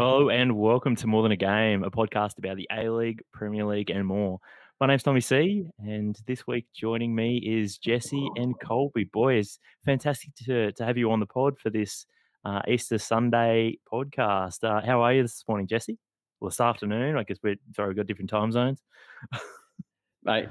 Hello and welcome to More Than a Game, a podcast about the A League, Premier League, and more. My name's Tommy C, and this week joining me is Jesse and Colby. Boys, fantastic to, to have you on the pod for this uh, Easter Sunday podcast. Uh, how are you this morning, Jesse? Well, this afternoon. I guess we're sorry, we've got different time zones. Mate,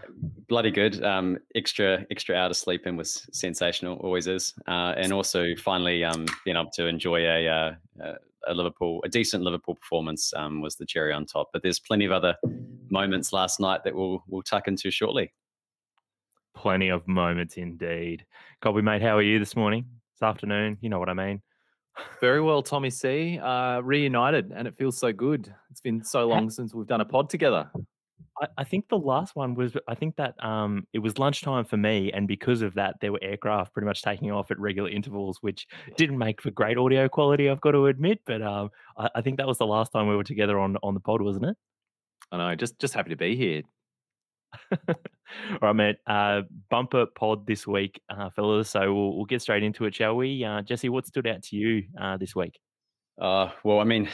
bloody good. Um, extra extra hour to sleep in was sensational, always is, uh, and also finally um, being able to enjoy a, uh, a Liverpool, a decent Liverpool performance um, was the cherry on top. But there's plenty of other moments last night that we'll we'll tuck into shortly. Plenty of moments indeed. Colby, mate, how are you this morning, this afternoon? You know what I mean. Very well, Tommy C. Uh, reunited, and it feels so good. It's been so long since we've done a pod together. I, I think the last one was I think that um it was lunchtime for me, and because of that, there were aircraft pretty much taking off at regular intervals, which didn't make for great audio quality. I've got to admit, but um I, I think that was the last time we were together on on the pod, wasn't it? I know, just just happy to be here. All right, mate. Uh, bumper pod this week, uh, fellas. So we'll, we'll get straight into it, shall we? Uh, Jesse, what stood out to you uh, this week? Uh, well, I mean,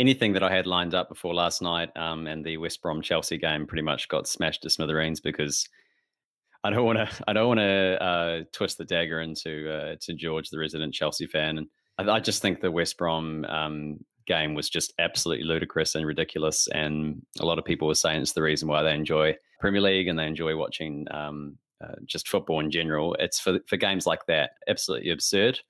anything that I had lined up before last night um, and the West Brom Chelsea game pretty much got smashed to smithereens because I don't want to. I don't want to uh, twist the dagger into uh, to George, the resident Chelsea fan, and I, I just think the West Brom um, game was just absolutely ludicrous and ridiculous. And a lot of people were saying it's the reason why they enjoy Premier League and they enjoy watching um, uh, just football in general. It's for for games like that, absolutely absurd.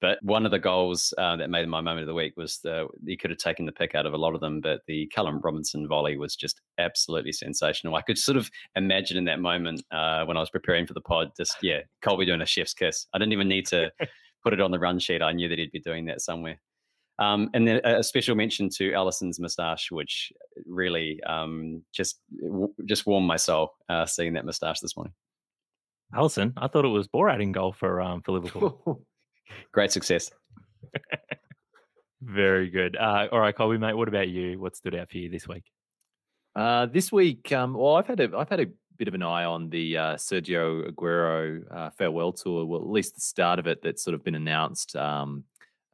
But one of the goals uh, that made my moment of the week was the you could have taken the pick out of a lot of them, but the Callum Robinson volley was just absolutely sensational. I could sort of imagine in that moment uh, when I was preparing for the pod, just yeah, Colby doing a chef's kiss. I didn't even need to put it on the run sheet. I knew that he'd be doing that somewhere. Um, and then a special mention to Alisson's moustache, which really um, just just warmed my soul uh, seeing that moustache this morning. Alisson, I thought it was Borat in goal for um, for Liverpool. Great success. Very good. Uh, all right, Colby, mate. What about you? What stood out for you this week? Uh, this week, um, well, I've had a I've had a bit of an eye on the uh, Sergio Aguero uh, farewell tour. Well, at least the start of it that's sort of been announced um,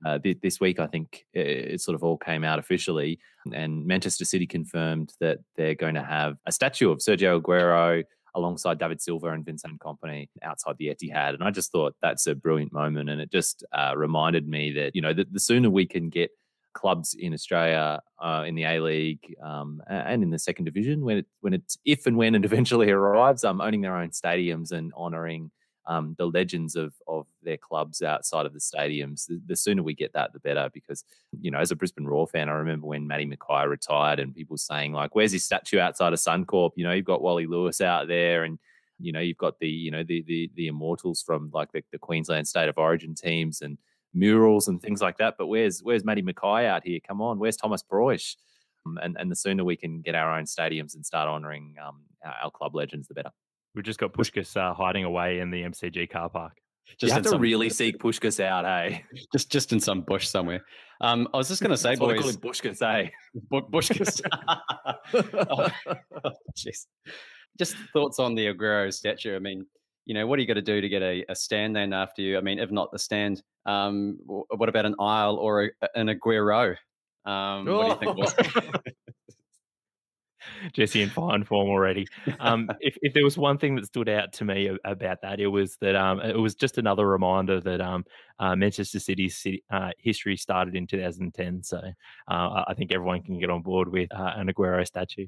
uh, th- this week. I think it, it, sort of all came out officially, and Manchester City confirmed that they're going to have a statue of Sergio Aguero alongside David Silva and Vincent Kompany outside the Etihad. And I just thought that's a brilliant moment. And it just uh, reminded me that, you know, the, the, sooner we can get clubs in Australia uh, in the A League um, and in the second division, when it, when it's, if and when it eventually arrives, um, owning their own stadiums and honouring um, the legends of of their clubs outside of the stadiums. The, the, sooner we get that, the better. Because you know, as a Brisbane Roar fan, I remember when Matty McKay retired, and people saying like, "Where's his statue outside of Suncorp?" You know, you've got Wally Lewis out there, and you know, you've got the you know the the the immortals from like the, the Queensland State of Origin teams and murals and things like that. But where's where's Matty McKay out here? Come on, where's Thomas Broich? Um, and and the sooner we can get our own stadiums and start honouring um, our, our club legends, the better. We've just got Puskas uh, hiding away in the MCG car park. Just you have to some, really seek Pushkas out, hey? Just just in some bush somewhere. Um, I was just going to say, boys, call him Bushkas? Bushkas. oh, jeez. just thoughts on the Aguero statue. I mean, you know, what are you going to do to get a, a stand then after you? I mean, if not the stand, um, what about an aisle or a, an Aguero? Um, what do you think? Jesse in fine form already. Um, if, if there was one thing that stood out to me about that, it was that um, it was just another reminder that um, uh, Manchester City's city, uh, history started in 2010. So uh, I think everyone can get on board with uh, an Aguero statue.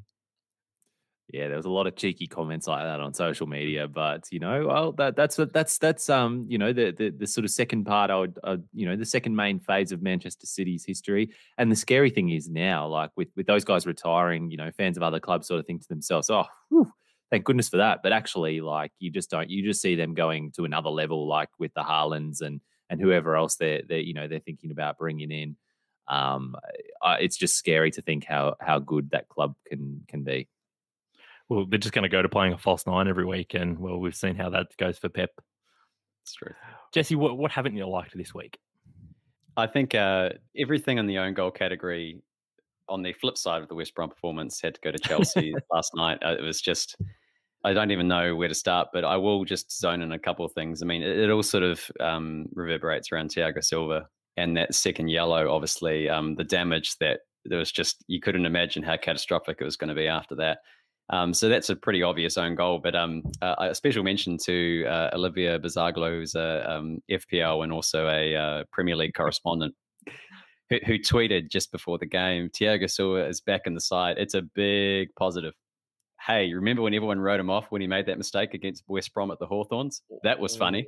Yeah, there was a lot of cheeky comments like that on social media, but you know, well, that that's that's that's um, you know, the the, the sort of second part, I would, uh, you know, the second main phase of Manchester City's history. And the scary thing is now, like with with those guys retiring, you know, fans of other clubs sort of think to themselves, oh, whew, thank goodness for that. But actually, like you just don't, you just see them going to another level, like with the Haalands and and whoever else they're they you know they're thinking about bringing in. um, I, it's just scary to think how how good that club can can be. Well, they're just going to go to playing a false nine every week, and well, we've seen how that goes for Pep. It's true. Jesse, what what haven't you liked this week? I think uh, everything in the own goal category on the flip side of the West Brom performance had to go to Chelsea last night. Uh, it was just, I don't even know where to start, but I will just zone in a couple of things. I mean, it, it all sort of um, reverberates around Thiago Silva and that second yellow, obviously, um, the damage that there was just, you couldn't imagine how catastrophic it was going to be after that. Um, so that's a pretty obvious own goal. But um, uh, a special mention to uh, Olivia Bazaglo, who's a um, FPL and also a uh, Premier League correspondent, who, who, tweeted just before the game, Thiago Silva is back in the side. It's a big positive. Hey, remember when everyone wrote him off when he made that mistake against West Brom at the Hawthorns? That was funny.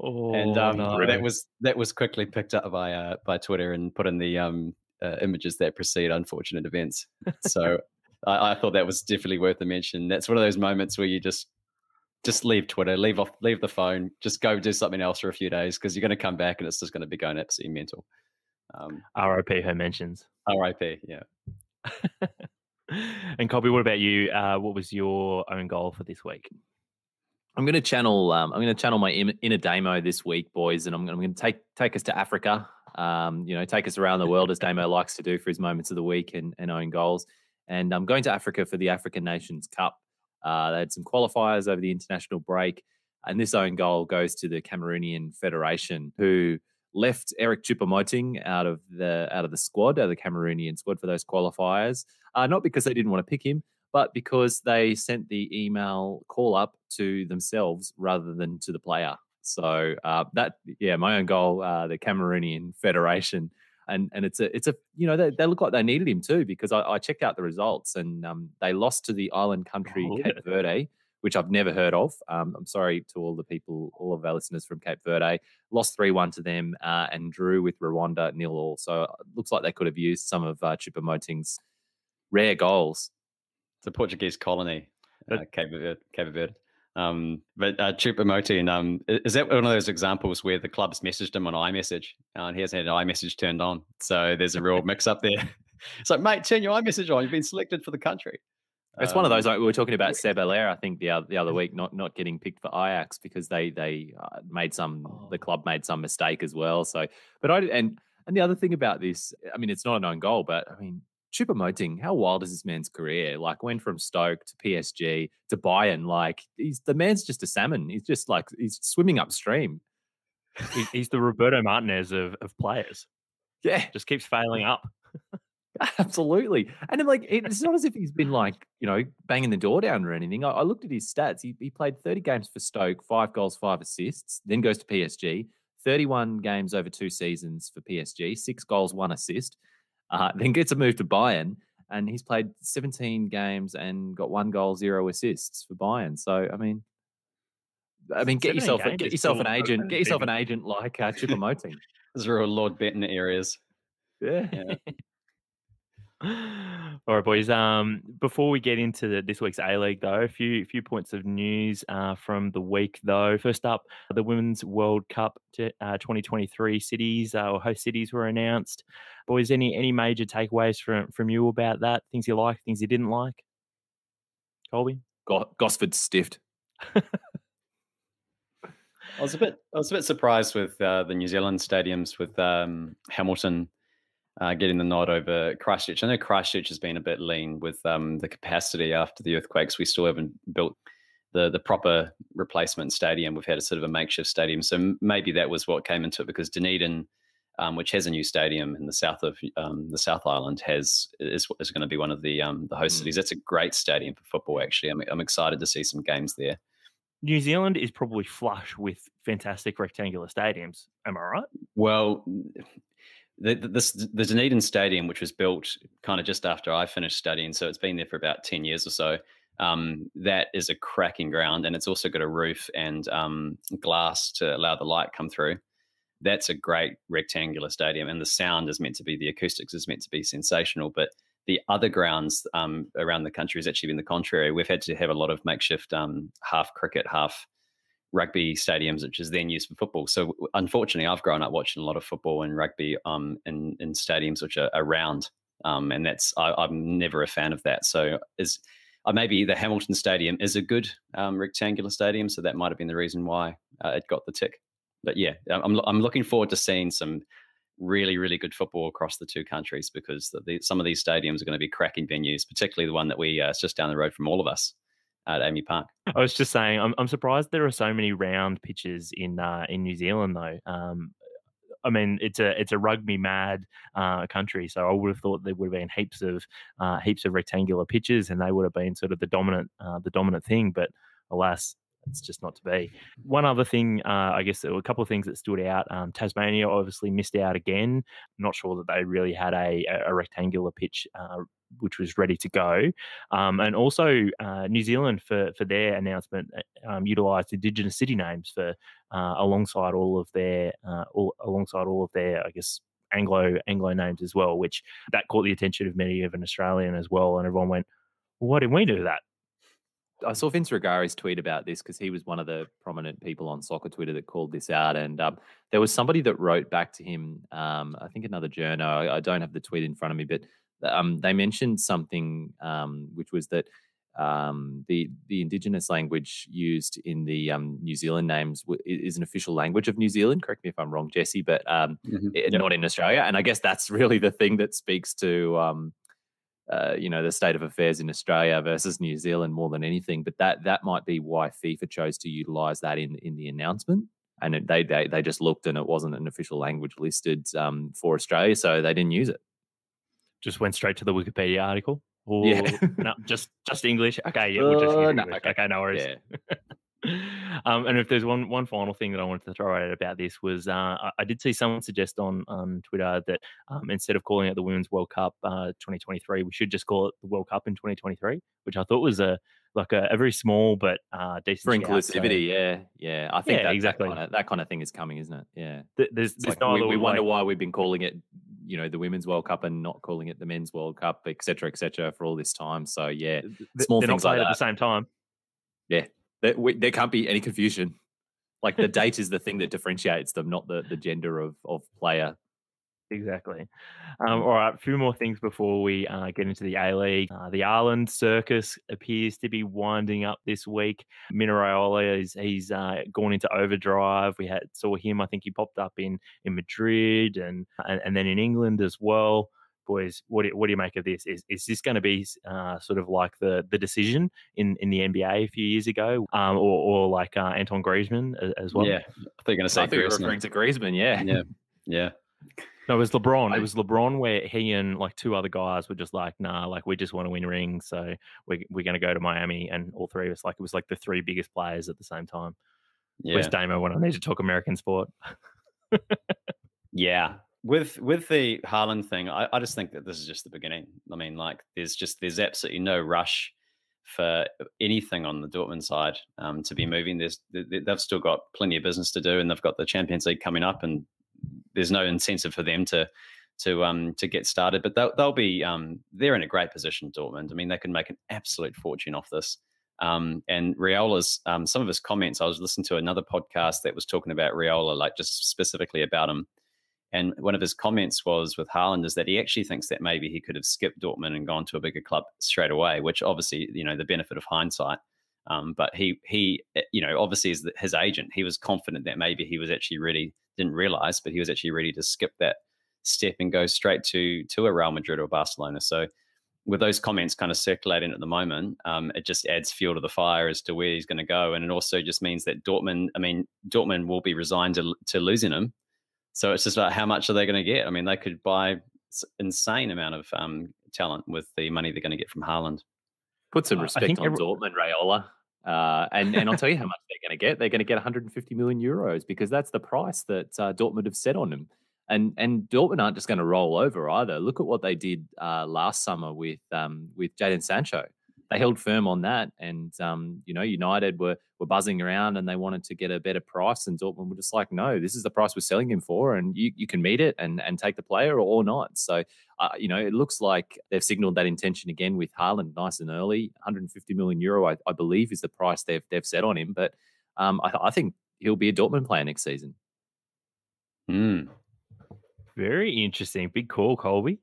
Oh, and um, no. that was that was quickly picked up by uh, by Twitter and put in the um, uh, images that precede unfortunate events. So I, I, thought that was definitely worth a mention. That's one of those moments where you just just leave Twitter, leave off, leave the phone, just go do something else for a few days because you're going to come back and it's just going to be going absolutely mental. Um, RIP her mentions. RIP, yeah. and Colby, what about you? Uh, what was your own goal for this week? I'm going to channel. Um, I'm going to channel my inner Damo this week, boys, and I'm, I'm going to take take us to Africa. Um, you know, take us around the world as Damo likes to do for his moments of the week and, and own goals. And I'm going to Africa for the African Nations Cup. Uh, they had some qualifiers over the international break, and this own goal goes to the Cameroonian Federation, who left Eric Choupo-Moting out of the out of the squad, out of the Cameroonian squad for those qualifiers. Uh, not because they didn't want to pick him, but because they sent the email call up to themselves rather than to the player. So uh, that, yeah, my own goal, uh, the Cameroonian Federation and and it's a it's a you know they, they look like they needed him too because I, I checked out the results and um, they lost to the island country oh, Cape Verde, which I've never heard of. Um, I'm sorry to all the people, all of our listeners from Cape Verde. Lost three one to them uh, and drew with Rwanda nil all. So it looks like they could have used some of uh, Choupo-Moting's rare goals. It's a Portuguese colony, uh, Cape Verde. Cape Verde. Um, but uh, Choupo-Moting, um, is that one of those examples where the club's messaged him on iMessage uh, and he hasn't had iMessage turned on? So there's a real mix up there. it's like, mate, turn your iMessage on. You've been selected for the country. It's um, one of those um, like we were talking about Seb Haller, I think the other, the other week, not not getting picked for Ajax because they they uh, made some the oh. club made some mistake as well. So, but I and and the other thing about this, I mean, it's not an own goal, but I mean, Choupo-Moting, how wild is this man's career? Like went from Stoke to PSG to Bayern. Like he's the man's just a salmon. He's just like he's swimming upstream. he's the Roberto Martinez of, of players. Yeah, just keeps failing up. Absolutely, and I'm like, it's not as if he's been like you know banging the door down or anything. I, I looked at his stats. He, he played 30 games for Stoke, five goals, five assists. Then goes to PSG. 31 games over two seasons for PSG, six goals, one assist uh, then gets a move to Bayern, and he's played 17 games and got one goal, zero assists for Bayern. So I mean, I mean, get yourself get yourself an agent, get yourself an agent like uh, Choupo-Moting. Those are all Lord Bendtner areas. Yeah. yeah. All right, boys. Um, before we get into the, this week's A League, though, a few few points of news uh, from the week, though. First up, the Women's World Cup to, uh, 2023 cities uh, or host cities were announced. Boys, any any major takeaways from from you about that? Things you like, things you didn't like. Colby, Go- Gosford stiffed. I was a bit I was a bit surprised with uh, the New Zealand stadiums with um, Hamilton uh, getting the nod over Christchurch. I know Christchurch has been a bit lean with um, the capacity after the earthquakes. We still haven't built the the proper replacement stadium. We've had a sort of a makeshift stadium, so maybe that was what came into it because Dunedin, um, which has a new stadium in the south of um, the South Island, has is, is going to be one of the um, the host mm. cities. That's a great stadium for football. Actually, I'm I'm excited to see some games there. New Zealand is probably flush with fantastic rectangular stadiums. Am I right? Well, the, this, the Dunedin Stadium, which was built kind of just after I finished studying, so it's been there for about 10 years or so. Um, that is a cracking ground, and it's also got a roof and um, glass to allow the light come through. That's a great rectangular stadium, and the sound is meant to be the acoustics is meant to be sensational. But the other grounds um, around the country has actually been the contrary. We've had to have a lot of makeshift um, half cricket, half rugby stadiums, which is then used for football. So unfortunately, I've grown up watching a lot of football and rugby um, in, in stadiums which are, around, um, and that's I, am never a fan of that. So is uh, maybe the Hamilton Stadium is a good um, rectangular stadium, so that might have been the reason why uh, it got the tick. But yeah, I'm I'm looking forward to seeing some really really good football across the two countries because the, the, some of these stadiums are going to be cracking venues, particularly the one that we uh, just down the road from all of us at AAMI Park. I was just saying, I'm, I'm surprised there are so many round pitches in uh, in New Zealand though. Um, I mean, it's a it's a rugby mad uh, country, so I would have thought there would have been heaps of uh, heaps of rectangular pitches, and they would have been sort of the dominant uh, the dominant thing. But alas, it's just not to be. One other thing, uh, I guess there were a couple of things that stood out. Um, Tasmania obviously missed out again. not sure that they really had a, a rectangular pitch uh, which was ready to go. Um, and also uh, New Zealand for for their announcement uh, um, utilised Indigenous city names for uh, alongside all of their uh, all, alongside all of their I guess Anglo Anglo names as well, which that caught the attention of many of an Australian as well, and everyone went, well, "Why didn't we do that?" I saw Vince Rugari's tweet about this because he was one of the prominent people on soccer Twitter that called this out, and um, there was somebody that wrote back to him. Um, I think another journo. I, I, don't have the tweet in front of me, but um, they mentioned something um, which was that um, the the indigenous language used in the um, New Zealand names is an official language of New Zealand. Correct me if I'm wrong, Jesse, but mm-hmm. it, yep. not in Australia. And I guess that's really the thing that speaks to uh, you know the state of affairs in Australia versus New Zealand more than anything. But that that might be why FIFA chose to utilize that in in the announcement. And it, they, they they just looked and it wasn't an official language listed um, for Australia, so they didn't use it. Just went straight to the Wikipedia article. Or, yeah, no, just just English. Okay, yeah, we'll just uh, no, okay. okay, no worries. Yeah. um, and if there's one one final thing that I wanted to throw out about this was uh, I, I, did see someone suggest on on Twitter that um, instead of calling it the Women's World Cup uh, 2023, we should just call it the World Cup in 2023, which I thought was a like a, a very small but uh, decent for inclusivity. So. Yeah, yeah. I think yeah, that, exactly that kind, of, that kind, of, thing is coming, isn't it? Yeah. There's, there's like we, we wonder why we've been calling it, you know, the Women's World Cup and not calling it the Men's World Cup, etc., etc., for all this time. So yeah, small They're things like that. at the same time. Yeah, there, we, there can't be any confusion. Like the date is the thing that differentiates them, not the, the gender of, of player. Exactly. Um, all right, a few more things before we uh, get into the A League. Uh, the Haaland Circus appears to be winding up this week. Mino Raiola is he's uh, gone into overdrive. We had saw him. I think he popped up in in Madrid and and, and then in England as well boys, what do, what do you make of this? Is is this going to be uh, sort of like the the decision in, in the NBA a few years ago, um, or, or like uh, Anton Griezmann as, as, well? Yeah, I think they're going to say. I think referring to Griezmann. Yeah, yeah, yeah. No, it was LeBron. It was LeBron where he and like two other guys were just like, nah, like we just want to win rings, so we're we're going to go to Miami, and all three of us, like it was like the three biggest players at the same time. Yeah. Where's Damo when I need to talk American sport? yeah, with with the Haaland thing, I, I just think that this is just the beginning. I mean, like there's just there's absolutely no rush for anything on the Dortmund side um, to be moving. There's they've still got plenty of business to do, and they've got the Champions League coming up, and there's no incentive for them to to um to get started. But they'll, they'll be um they're in a great position, Dortmund. I mean, they can make an absolute fortune off this. Um, and Raiola's um, some of his comments. I was listening to another podcast that was talking about Raiola, like just specifically about him and one of his comments was with Haaland is that he actually thinks that maybe he could have skipped Dortmund and gone to a bigger club straight away, which obviously, you know, the benefit of hindsight. Um, but he, he, eh, you know, obviously as his agent, he was confident that maybe he was actually ready, didn't realize, but he was actually ready to skip that step and go straight to to a Real Madrid or Barcelona. So with those comments kind of circulating at the moment, um, it just adds fuel to the fire as to where he's going to go, and it also just means that Dortmund, I mean, Dortmund will be resigned to, to losing him, so it's just about how much are they going to get? I mean, they could buy insane amount of um, talent with the money they're going to get from Haaland. Put some respect on every- Dortmund, Raiola. Uh, and and I'll tell you how much they're going to get. They're going to get 150 million euros because that's the price that uh, Dortmund have set on him. And and Dortmund aren't just going to roll over either. Look at what they did uh, last summer with um, with Jadon Sancho they held firm on that. And um, you know, United were were buzzing around and they wanted to get a better price, and Dortmund were just like, no, this is the price we're selling him for, and you you can meet it and and take the player or, or not. So. Uh, you know, it looks like they've signaled that intention again with Haaland nice and early. 150 million euro, I, I believe, is the price they've they've set on him. But um, I, I, think he'll be a Dortmund player next season. Mm. Very interesting. Big call, Colby.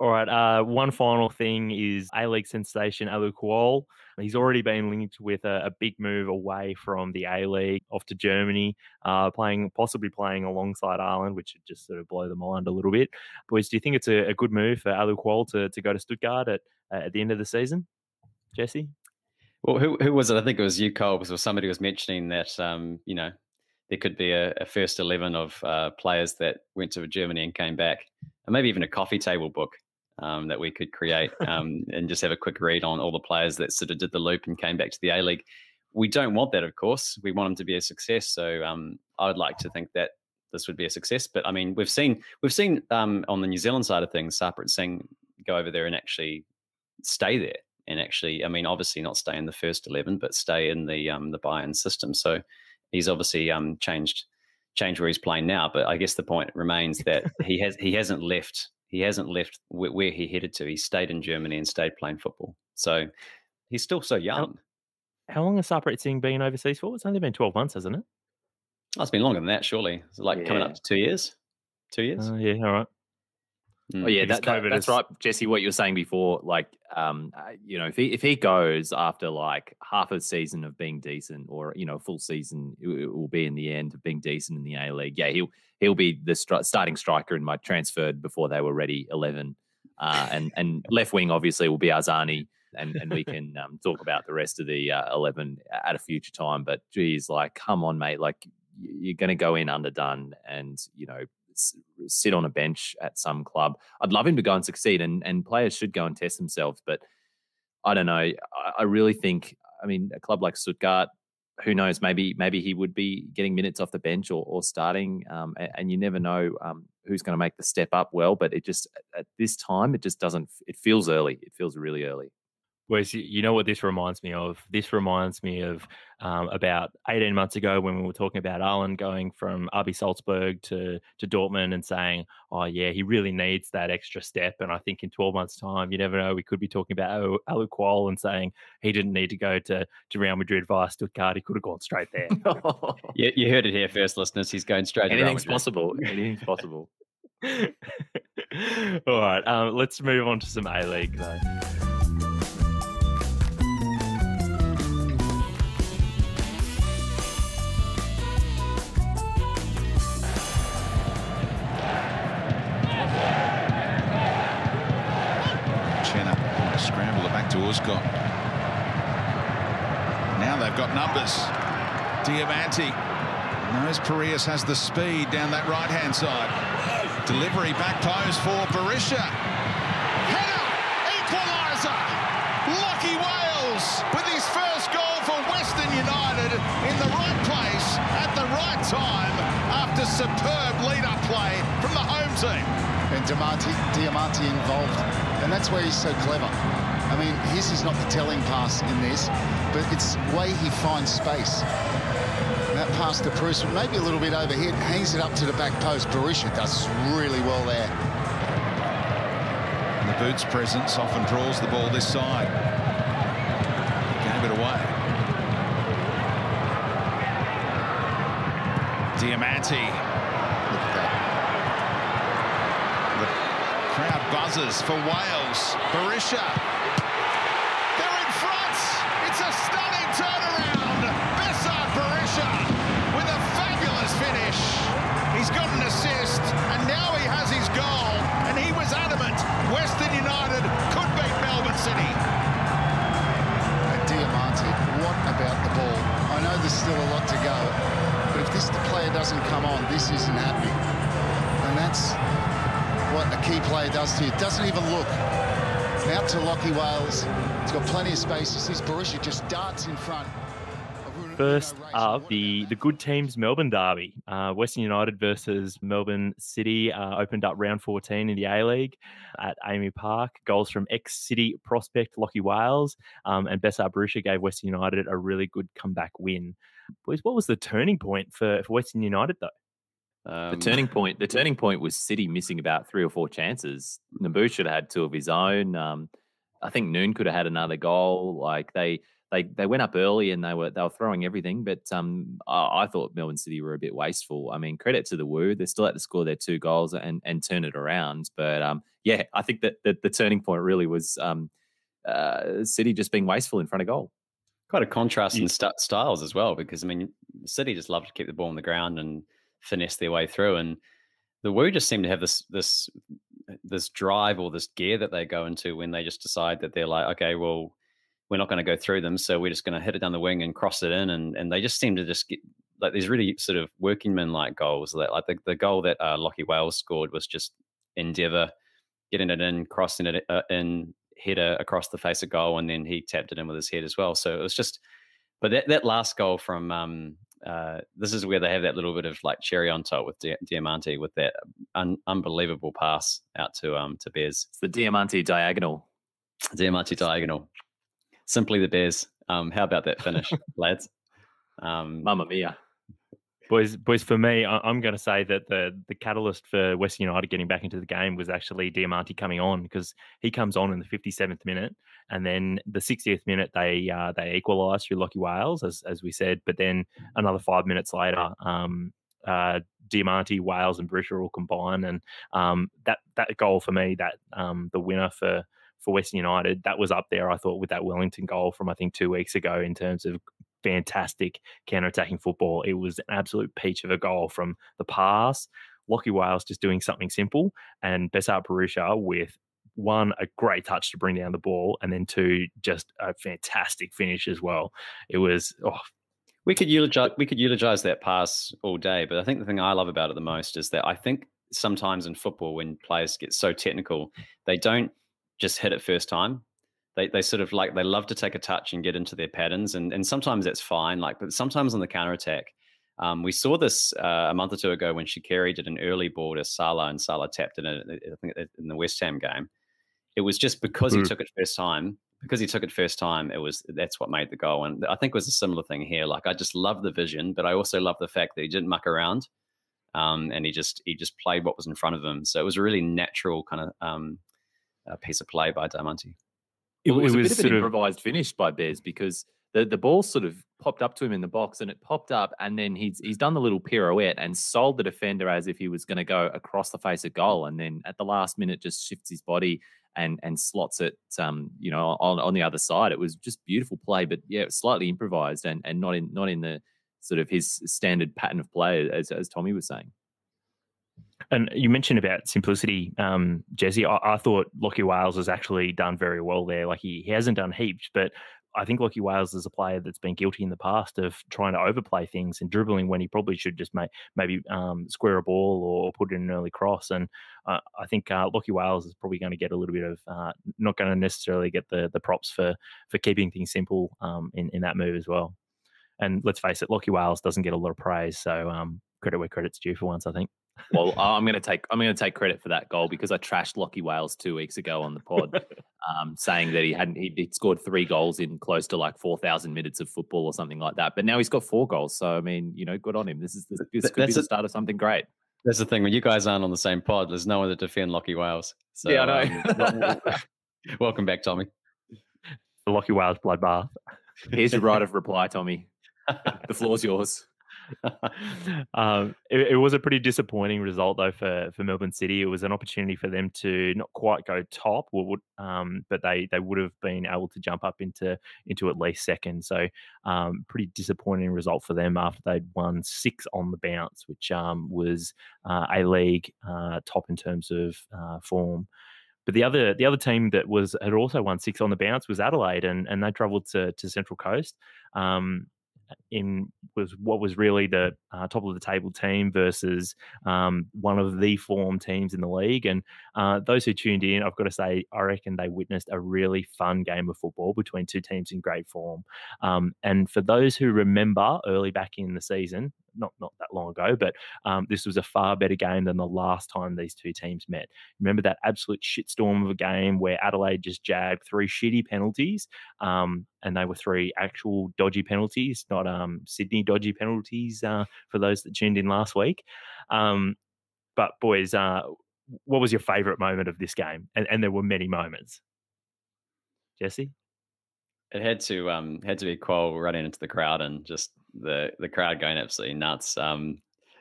All right. Uh, one final thing is A League sensation Alou Kuol. He's already been linked with a, a, big move away from the A League off to Germany, uh, playing possibly playing alongside Ireland, which would just sort of blow the mind a little bit. Boys, do you think it's a, a good move for Alou Kuol to, to go to Stuttgart at, at the end of the season? Jesse? Well, who, who was it? I think it was you, Cole, or somebody was mentioning that, um, you know, there could be a, a first 11 of uh, players that went to Germany and came back, and maybe even a coffee table book um, that we could create um, and just have a quick read on all the players that sort of did the loop and came back to the A League. We don't want that, of course. We want them to be a success. So um, I would like to think that this would be a success. But I mean, we've seen we've seen um, on the New Zealand side of things, Sarpreet Singh go over there and actually stay there, and actually, I mean, obviously not stay in the first eleven, but stay in the um, the Bayern system. So he's obviously um, changed changed where he's playing now. But I guess the point remains that he has he hasn't left he hasn't left where he headed to. He stayed in Germany and stayed playing football. So he's still so young. How, how long has Sarpreet Singh been overseas for? It's only been 12 months, hasn't it? Oh, it's been longer than that, surely. It's like yeah. coming up to two years. Two years? Uh, yeah, all right. Mm. Oh yeah, that, that, that's right, Jesse. What you were saying before, like, um, uh, you know, if he if he goes after like half a season of being decent, or you know, full season, it, it will be in the end of being decent in the A League. Yeah, he'll he'll be the stri- starting striker in my transferred before they were ready eleven, uh, and and left wing obviously will be Arzani, and and we can um, talk about the rest of the uh, eleven at a future time. But geez, like, come on, mate, like you're going to go in underdone, and you know sit on a bench at some club. I'd love him to go and succeed, and and players should go and test themselves. But I don't know. I, I really think. I mean, a club like Stuttgart, who knows? Maybe maybe he would be getting minutes off the bench or, or starting, um, and, and, you never know um, who's going to make the step up well. But it just at this time, it just doesn't. It feels early. It feels really early. Whereas you know what this reminds me of? This reminds me of um, about 18 months ago when we were talking about Haaland going from RB Salzburg to to Dortmund and saying, "Oh yeah, he really needs that extra step." And I think in 12 months' time, you never know, we could be talking about Alou Kuol and saying he didn't need to go to to Real Madrid via Stuttgart. He could have gone straight there. yeah, you heard it here first, listeners. He's going straight. Anything's possible. Anything's possible. All right, um, let's move on to some A League though. Now they've got numbers. Diamanti knows Pierias has the speed down that right-hand side. Delivery back post for. Header, equaliser. Lachie Wales with his first goal for Western United in the right place at the right time after superb lead-up play from the home team. And Diamanti, Diamanti involved, and that's where he's so clever. I mean, his is not the telling pass in this, but it's the way he finds space. That pass to Bruce, maybe a little bit overhead, hangs it up to the back post. Berisha does really well there. And the boots presence often draws the ball this side. Gave it away. Diamanti. Look at that. The crowd buzzes for Wales. Berisha isn't happening. And that's what a key player does to you. Doesn't even look. Out to Lachie Wales. He's got plenty of space. He sees Berisha just darts in front. First up, the, the good teams Melbourne derby. Uh, Western United versus Melbourne City uh, opened up round 14 in the A League at AAMI Park. Goals from ex City prospect Lachie Wales um, and Besart Berisha gave Western United a really good comeback win. Boys, what was the turning point for, for Western United though? Um, the turning point. The turning point was City missing about three or four chances. Nabbout should have had two of his own. Um, I think Noone could have had another goal. Like they they they went up early and they were they were throwing everything. But um, I, I, thought Melbourne City were a bit wasteful. I mean, credit to the Woo, they're still at to score their two goals and and turn it around. But um, yeah, I think that, that the turning point really was um, uh, City just being wasteful in front of goal. Quite a contrast in st- styles as well, because I mean, City just love to keep the ball on the ground and finesse their way through, and the Woo just seem to have this this this drive or this gear that they go into when they just decide that they're like, okay, well, we're not going to go through them, so we're just going to hit it down the wing and cross it in, and and they just seem to just get like these really sort of working men like goals. That like the, the goal that uh, Lachie Wales scored was just endeavour getting it in, crossing it uh, in, header across the face of goal, and then he tapped it in with his head as well. So it was just, but that that last goal from um, uh, this is where they have that little bit of like cherry on top with Di- Diamanti with that un- unbelievable pass out to um to Bez. It's the Diamanti diagonal. Diamanti diagonal. Simply the Bears. Um, how about that finish, lads? Um, Mamma mia. Boys, boys. For me, I'm going to say that the the catalyst for Western United getting back into the game was actually Diamanti coming on because he comes on in the 57th minute, and then the 60th minute they uh, they equalise through Lachie Wales, as as we said. But then another five minutes later, um, uh, Diamanti, Wales, and Berisha all combine, and um, that that goal for me, that um, the winner for for Western United, that was up there. I thought with that Wellington goal from I think two weeks ago in terms of fantastic counter-attacking football. It was an absolute peach of a goal from the pass. Lachie Wales just doing something simple, and Besart Berisha with one a great touch to bring down the ball, and then two just a fantastic finish as well. It was oh, we could eulogize we could eulogize that pass all day, but I think the thing I love about it the most is that I think sometimes in football when players get so technical, they don't just hit it first time they they sort of like they love to take a touch and get into their patterns, and and sometimes that's fine. Like, but sometimes on the counter attack, um, we saw this uh, a month or two ago when Shaqiri did an early ball to Salah, and Salah tapped it. In, I think in the West Ham game, it was just because mm. he took it first time. Because he took it first time, it was that's what made the goal. And I think it was a similar thing here. Like I just love the vision, but I also love the fact that he didn't muck around, um, and he just he just played what was in front of him. So it was a really natural kind of um, piece of play by Diamanti. It, well, it was, it was a bit of an improvised of... finish by Bez because the, the ball sort of popped up to him in the box and it popped up and then he's he's done the little pirouette and sold the defender as if he was going to go across the face of goal and then at the last minute just shifts his body and and slots it um you know on, on the other side. It was just beautiful play but yeah slightly improvised and and not in not in the sort of his standard pattern of play as as Tommy was saying and you mentioned about simplicity, um, Jesse. I, I, thought Lachie Wales has actually done very well there. Like he, he hasn't done heaps, but I think Lachie Wales is a player that's been guilty in the past of trying to overplay things and dribbling when he probably should just make, maybe um, square a ball or put in an early cross. And uh, I think uh, Lachie Wales is probably going to get a little bit of uh, not going to necessarily get the the props for for keeping things simple um, in in that move as well. And let's face it, Lachie Wales doesn't get a lot of praise, so um, credit where credit's due for once, I think well, I'm going to take I'm going to take credit for that goal because I trashed Lachie Wales two weeks ago on the pod, um, saying that he hadn't he would scored three goals in close to like four thousand minutes of football or something like that. But now he's got four goals, so I mean, you know, good on him. This is this, this could That's be the start of something great. That's the thing when you guys aren't on the same pod. There's no one to defend Lachie Wales. So, yeah, I know. Um, welcome back, Tommy. The Lachie Wales bloodbath. Here's your right of reply, Tommy. the floor's yours. um, it, it, was a pretty disappointing result though for, for Melbourne City. It was an opportunity for them to not quite go top, um, but they they would have been able to jump up into into at least second. So um, pretty disappointing result for them after they'd won six on the bounce, which um, was uh, a league uh, top in terms of uh, form. But the other the other team that was had also won six on the bounce was Adelaide, and and they travelled to to Central Coast. Um, in was what was really the uh, top of the table team versus um, one of the form teams in the league. And uh, those who tuned in, I've got to say, I reckon they witnessed a really fun game of football between two teams in great form. Um, and for those who remember early back in the season, not not that long ago, but um, this was a far better game than the last time these two teams met. Remember that absolute shitstorm of a game where Adelaide just jabbed three shitty penalties, um, and they were three actual dodgy penalties, not um, Sydney dodgy penalties. Uh, for those that tuned in last week, um, but boys, uh, what was your favourite moment of this game? And, and there were many moments. Jesse it had to um had to be Kuol running into the crowd and just the the crowd going absolutely nuts. Um,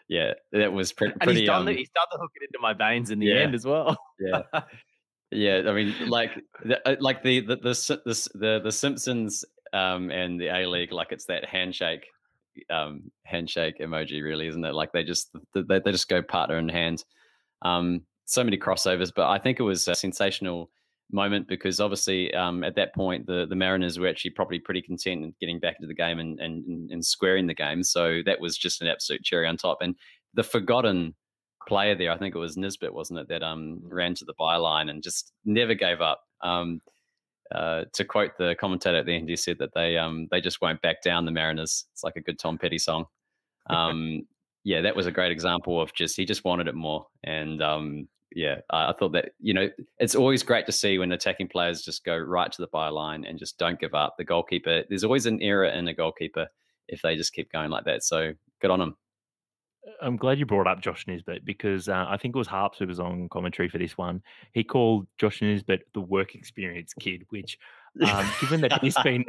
yeah, that was pre- And pretty. he's done, um, the, he's done the hook it into my veins in the Yeah. end as well. yeah, yeah. I mean, like the, uh, like the the the the the, the Simpsons um and the A League, like it's that handshake um handshake emoji, really, isn't it? Like they just they, they just go partner in hand. Um, so many crossovers, but I think it was a sensational moment because obviously um, at that point the the Mariners were actually probably pretty content in getting back into the game and and and- and squaring the game. So that was just an absolute cherry on top. And the forgotten player there, I think it was Nisbet, wasn't it, that um ran to the byline and just never gave up. Um, uh, to quote the commentator at the end, he said that they um they just won't back down. The Mariners. It's like a good Tom Petty song. Um, yeah, that was a great example of just he just wanted it more. And um, yeah, I, I thought that you know it's always great to see when attacking players just go right to the byline and just don't give up. The goalkeeper, there's always an error in a goalkeeper if they just keep going like that. So good on them. I'm glad you brought up Josh Nisbet because uh, I think it was Harps who was on commentary for this one. He called Josh Nisbet the work experience kid, which, um, given that he's been,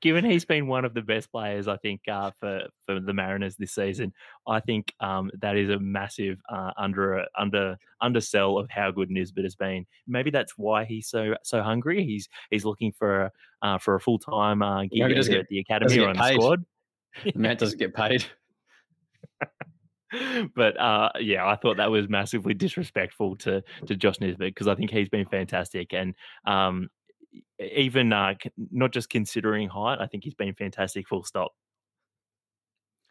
given he's been one of the best players, I think uh, for for the Mariners this season, I think um, that is a massive uh, under under undersell of how good Nisbet has been. Maybe that's why he's so so hungry. He's he's looking for uh, for a full time uh, gig either get- at the academy or on the squad. Man doesn't get paid. but uh, yeah, I thought that was massively disrespectful to to Josh Nisbet because I think he's been fantastic and um, even uh, not just considering height, I think he's been fantastic. Full stop.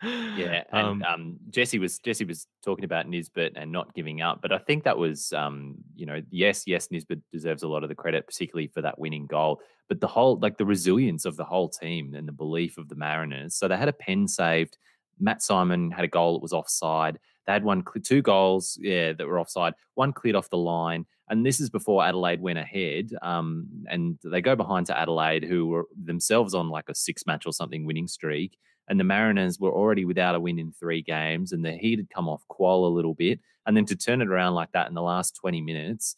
Yeah, and Um, um, Jesse was Jesse was talking about Nisbet and not giving up, but I think that was, um, you know, yes, yes, Nisbet deserves a lot of the credit, particularly for that winning goal. But the whole, like the resilience of the whole team and the belief of the Mariners. So they had a pen saved. Matt Simon had a goal that was offside. They had one, two goals, yeah, that were offside. One cleared off the line, and this is before Adelaide went ahead. Um, and they go behind to Adelaide, who were themselves on like a six match or something winning streak and the Mariners were already without a win in three games, and the heat had come off Kuol a little bit, and then to turn it around like that in the last twenty minutes,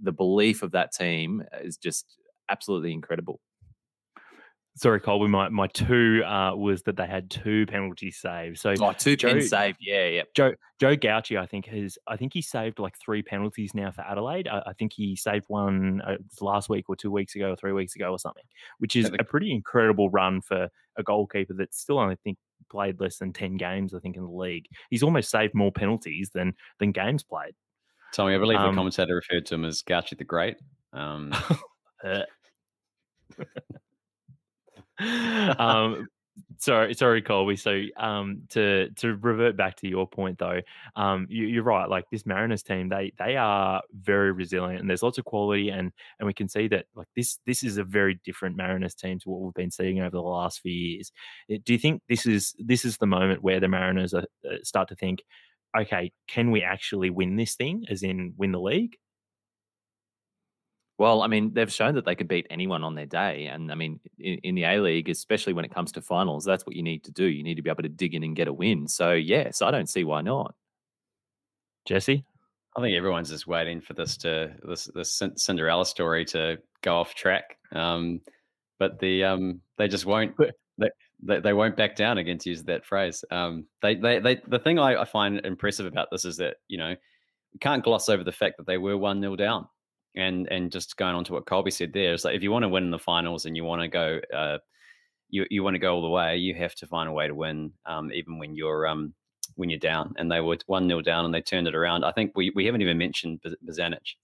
the belief of that team is just absolutely incredible. Sorry, Colby. My my two uh, was that they had two penalty saves. So Oh, two Joe- saved, yeah, yeah. Joe Joe Gauci, I think has I think he saved like three penalties now for Adelaide. I, I think he saved one uh, last week or two weeks ago or three weeks ago or something, which is a pretty incredible run for a goalkeeper that's still only think played less than ten games. I think in the league, he's almost saved more penalties than than games played. Tommy, I believe Um, the commentator referred to him as Gauci the Great. Um, Uh, um, sorry, sorry, Colby. So, um, to to revert back to your point, though, um, you, you're right. Like this Mariners team, they they are very resilient, and there's lots of quality, and and we can see that like this this is a very different Mariners team to what we've been seeing over the last few years. Uh, Do you think this is this is the moment where the Mariners are, uh, start to think? Okay, can we actually win this thing? As in, win the league? Well, I mean, they've shown that they could beat anyone on their day, and I mean, in, in the A League, especially when it comes to finals, that's what you need to do. You need to be able to dig in and get a win. So, yes, I don't see why not. Jesse, I think everyone's just waiting for this to this this Cinderella story to go off track. Um, but the um, they just won't they, they they won't back down against use that phrase. Um, they, they they the thing I, I find impressive about this is that you know we can't gloss over the fact that they were one 0 down. And and just going on to what Colby said there is like if you want to win in the finals and you want to go uh, you you want to go all the way, you have to find a way to win, um, even when you're um when you're down. And they were one 0 down and they turned it around. I think we we haven't even mentioned Bozanic,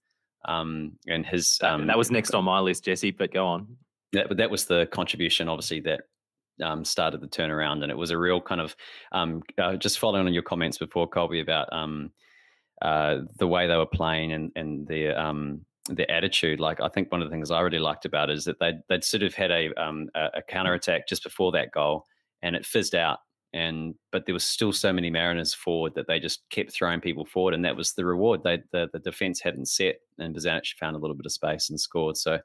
um, and his That, um that was next on my list, Jesse, but go on. that that was the contribution, obviously that. Um, started the turnaround, and it was a real kind of um, uh, just following on your comments before, Colby, about um, uh, the way they were playing and and their um, their attitude. Like I think one of the things I really liked about it is that they'd they'd sort of had a um, a, a counter attack just before that goal, and it fizzed out. And but there was still so many Mariners forward that they just kept throwing people forward, and that was the reward. They the the defense hadn't set, and Bozanic found a little bit of space and scored. So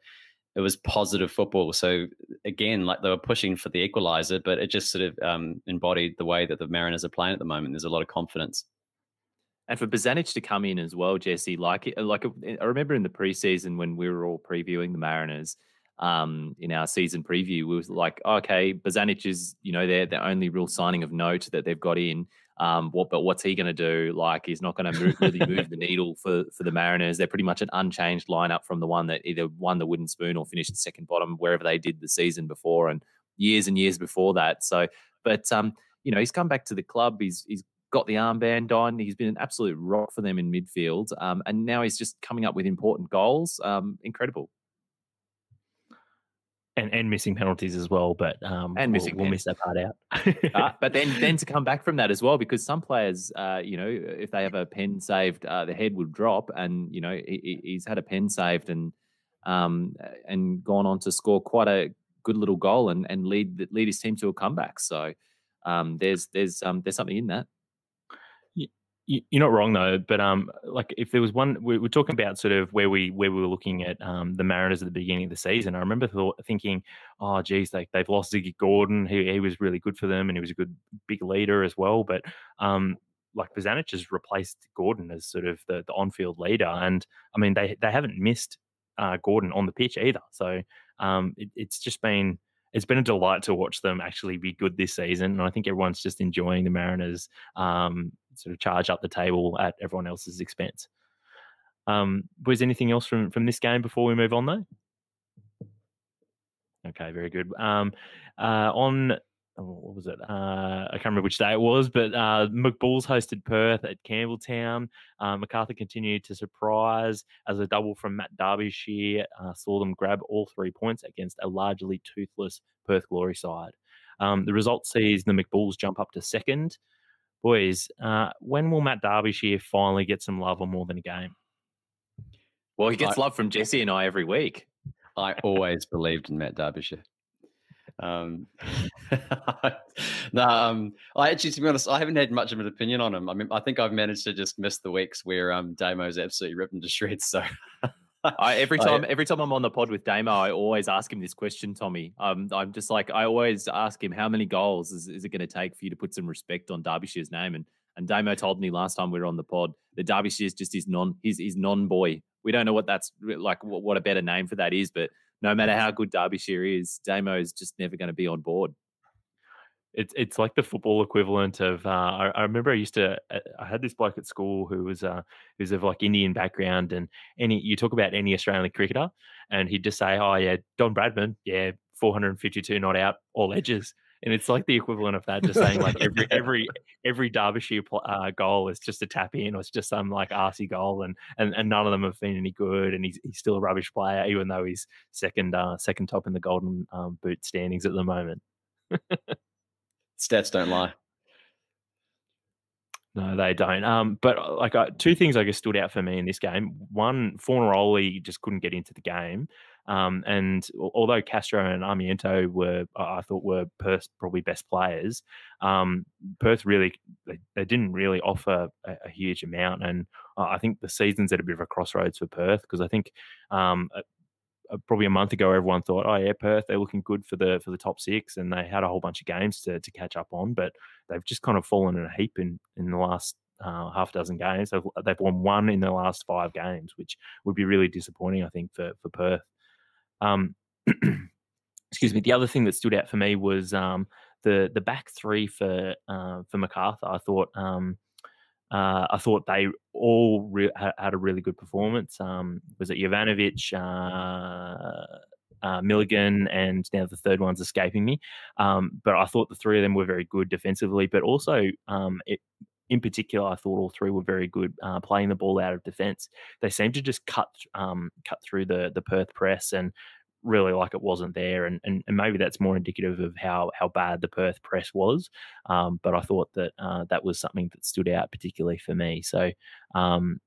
it was positive football. So again, like they were pushing for the equalizer, but it just sort of um, embodied the way that the Mariners are playing at the moment. There's a lot of confidence. And for Bozanic to come in as well, Jesse, like like I remember in the preseason when we were all previewing the Mariners, um, in our season preview. We was like, okay, Bozanic is you know their the only real signing of note that they've got in. Um, what, but what's he going to do? Like, he's not going to really move the needle for for the Mariners. They're pretty much an unchanged lineup from the one that either won the wooden spoon or finished second bottom wherever they did the season before and years and years before that. So, but um, you know, he's come back to the club. He's he's got the armband on. He's been an absolute rock for them in midfield, um, and now he's just coming up with important goals. Um, incredible. And, and missing penalties as well, but um, and we'll, missing we'll miss that part out. uh, but then then to come back from that as well, because some players, uh, you know, if they have a pen saved, uh, the head would drop, and you know he, he's had a pen saved and um, and gone on to score quite a good little goal and and lead lead his team to a comeback. So um, there's there's um, there's something in that. You- You're not wrong though, but um, like if there was one, we we're talking about sort of where we where we were looking at um the Mariners at the beginning of the season. I remember thought, thinking, oh geez, like they've lost Ziggy Gordon. He he was really good for them, and he was a good big leader as well. But um, like Bozanic has replaced Gordon as sort of the the on field leader, and I mean they they haven't missed uh, Gordon on the pitch either. So um, it, it's just been it's been a delight to watch them actually be good this season, and I think everyone's just enjoying the Mariners um, sort of charge up the table at everyone else's expense. Um, was anything else from from this game before we move on though? Okay, very good. Um, uh, on oh, what was it? Uh, I can't remember which day it was, but uh, McBulls hosted Perth at Campbelltown. Uh, MacArthur continued to surprise as a double from Matt Derbyshire uh, saw them grab all three points against a largely toothless Perth Glory side. Um, the result sees the McBulls jump up to second. Boys, uh, when will Matt Derbyshire finally get some love on more than a game? Well, he gets I- love from Jesse and I every week. I always believed in Matt Derbyshire. Um, no, um, I actually, to be honest, I haven't had much of an opinion on him. I mean, I think I've managed to just miss the weeks where um, Damo's absolutely ripped him to shreds. So I, every I- time, every time I'm on the pod with Damo, I always ask him this question, Tommy. Um, I'm just like, I always ask him, how many goals is, is it going to take for you to put some respect on Derbyshire's name? And and Damo told me last time we were on the pod that Derbyshire is just his non, his his non boy. We don't know what that's like, what, what a better name for that is, but no matter how good Derbyshire is, Damo is just never going to be on board. It's it's like the football equivalent of uh, I, I remember I used to uh, I had this bloke at school who was uh who's of like Indian background and any you talk about any Australian cricketer and he'd just say oh yeah Don Bradman yeah 452 not out all edges. And it's like the equivalent of that just saying like every every every Derbyshire uh, goal is just a tap in or it's just some like arsey goal and, and and none of them have been any good and he's, he's still a rubbish player even though he's second uh second top in the golden um, boot standings at the moment stats don't lie. No, they don't. Um, but uh, like uh, two things I guess stood out for me in this game. One, Fornaroli just couldn't get into the game, um, and although Castro and Armiento were, I thought were Perth's probably best players, um, Perth really they, they didn't really offer a, a huge amount, and uh, I think the season's at a bit of a crossroads for Perth because I think um, uh, probably a month ago everyone thought, oh yeah, Perth they're looking good for the for the top six, and they had a whole bunch of games to to catch up on, but they've just kind of fallen in a heap in in the last uh, half dozen games. They've, they've won one in the last five games, which would be really disappointing, I think, for for Perth. Um, excuse me. The other thing that stood out for me was um, the the back three for uh, for Macarthur. I thought. Um, uh, I thought they all re- had a really good performance. Um, was it Jovanovic, uh, uh, Milligan, and now the third one's escaping me. Um, but I thought the three of them were very good defensively, but also um, it, in particular, I thought all three were very good uh, playing the ball out of defence. They seemed to just cut um, cut through the the Perth press and really like it wasn't there, and, and and maybe that's more indicative of how how bad the Perth press was. Um, but I thought that uh, that was something that stood out particularly for me. So. Um,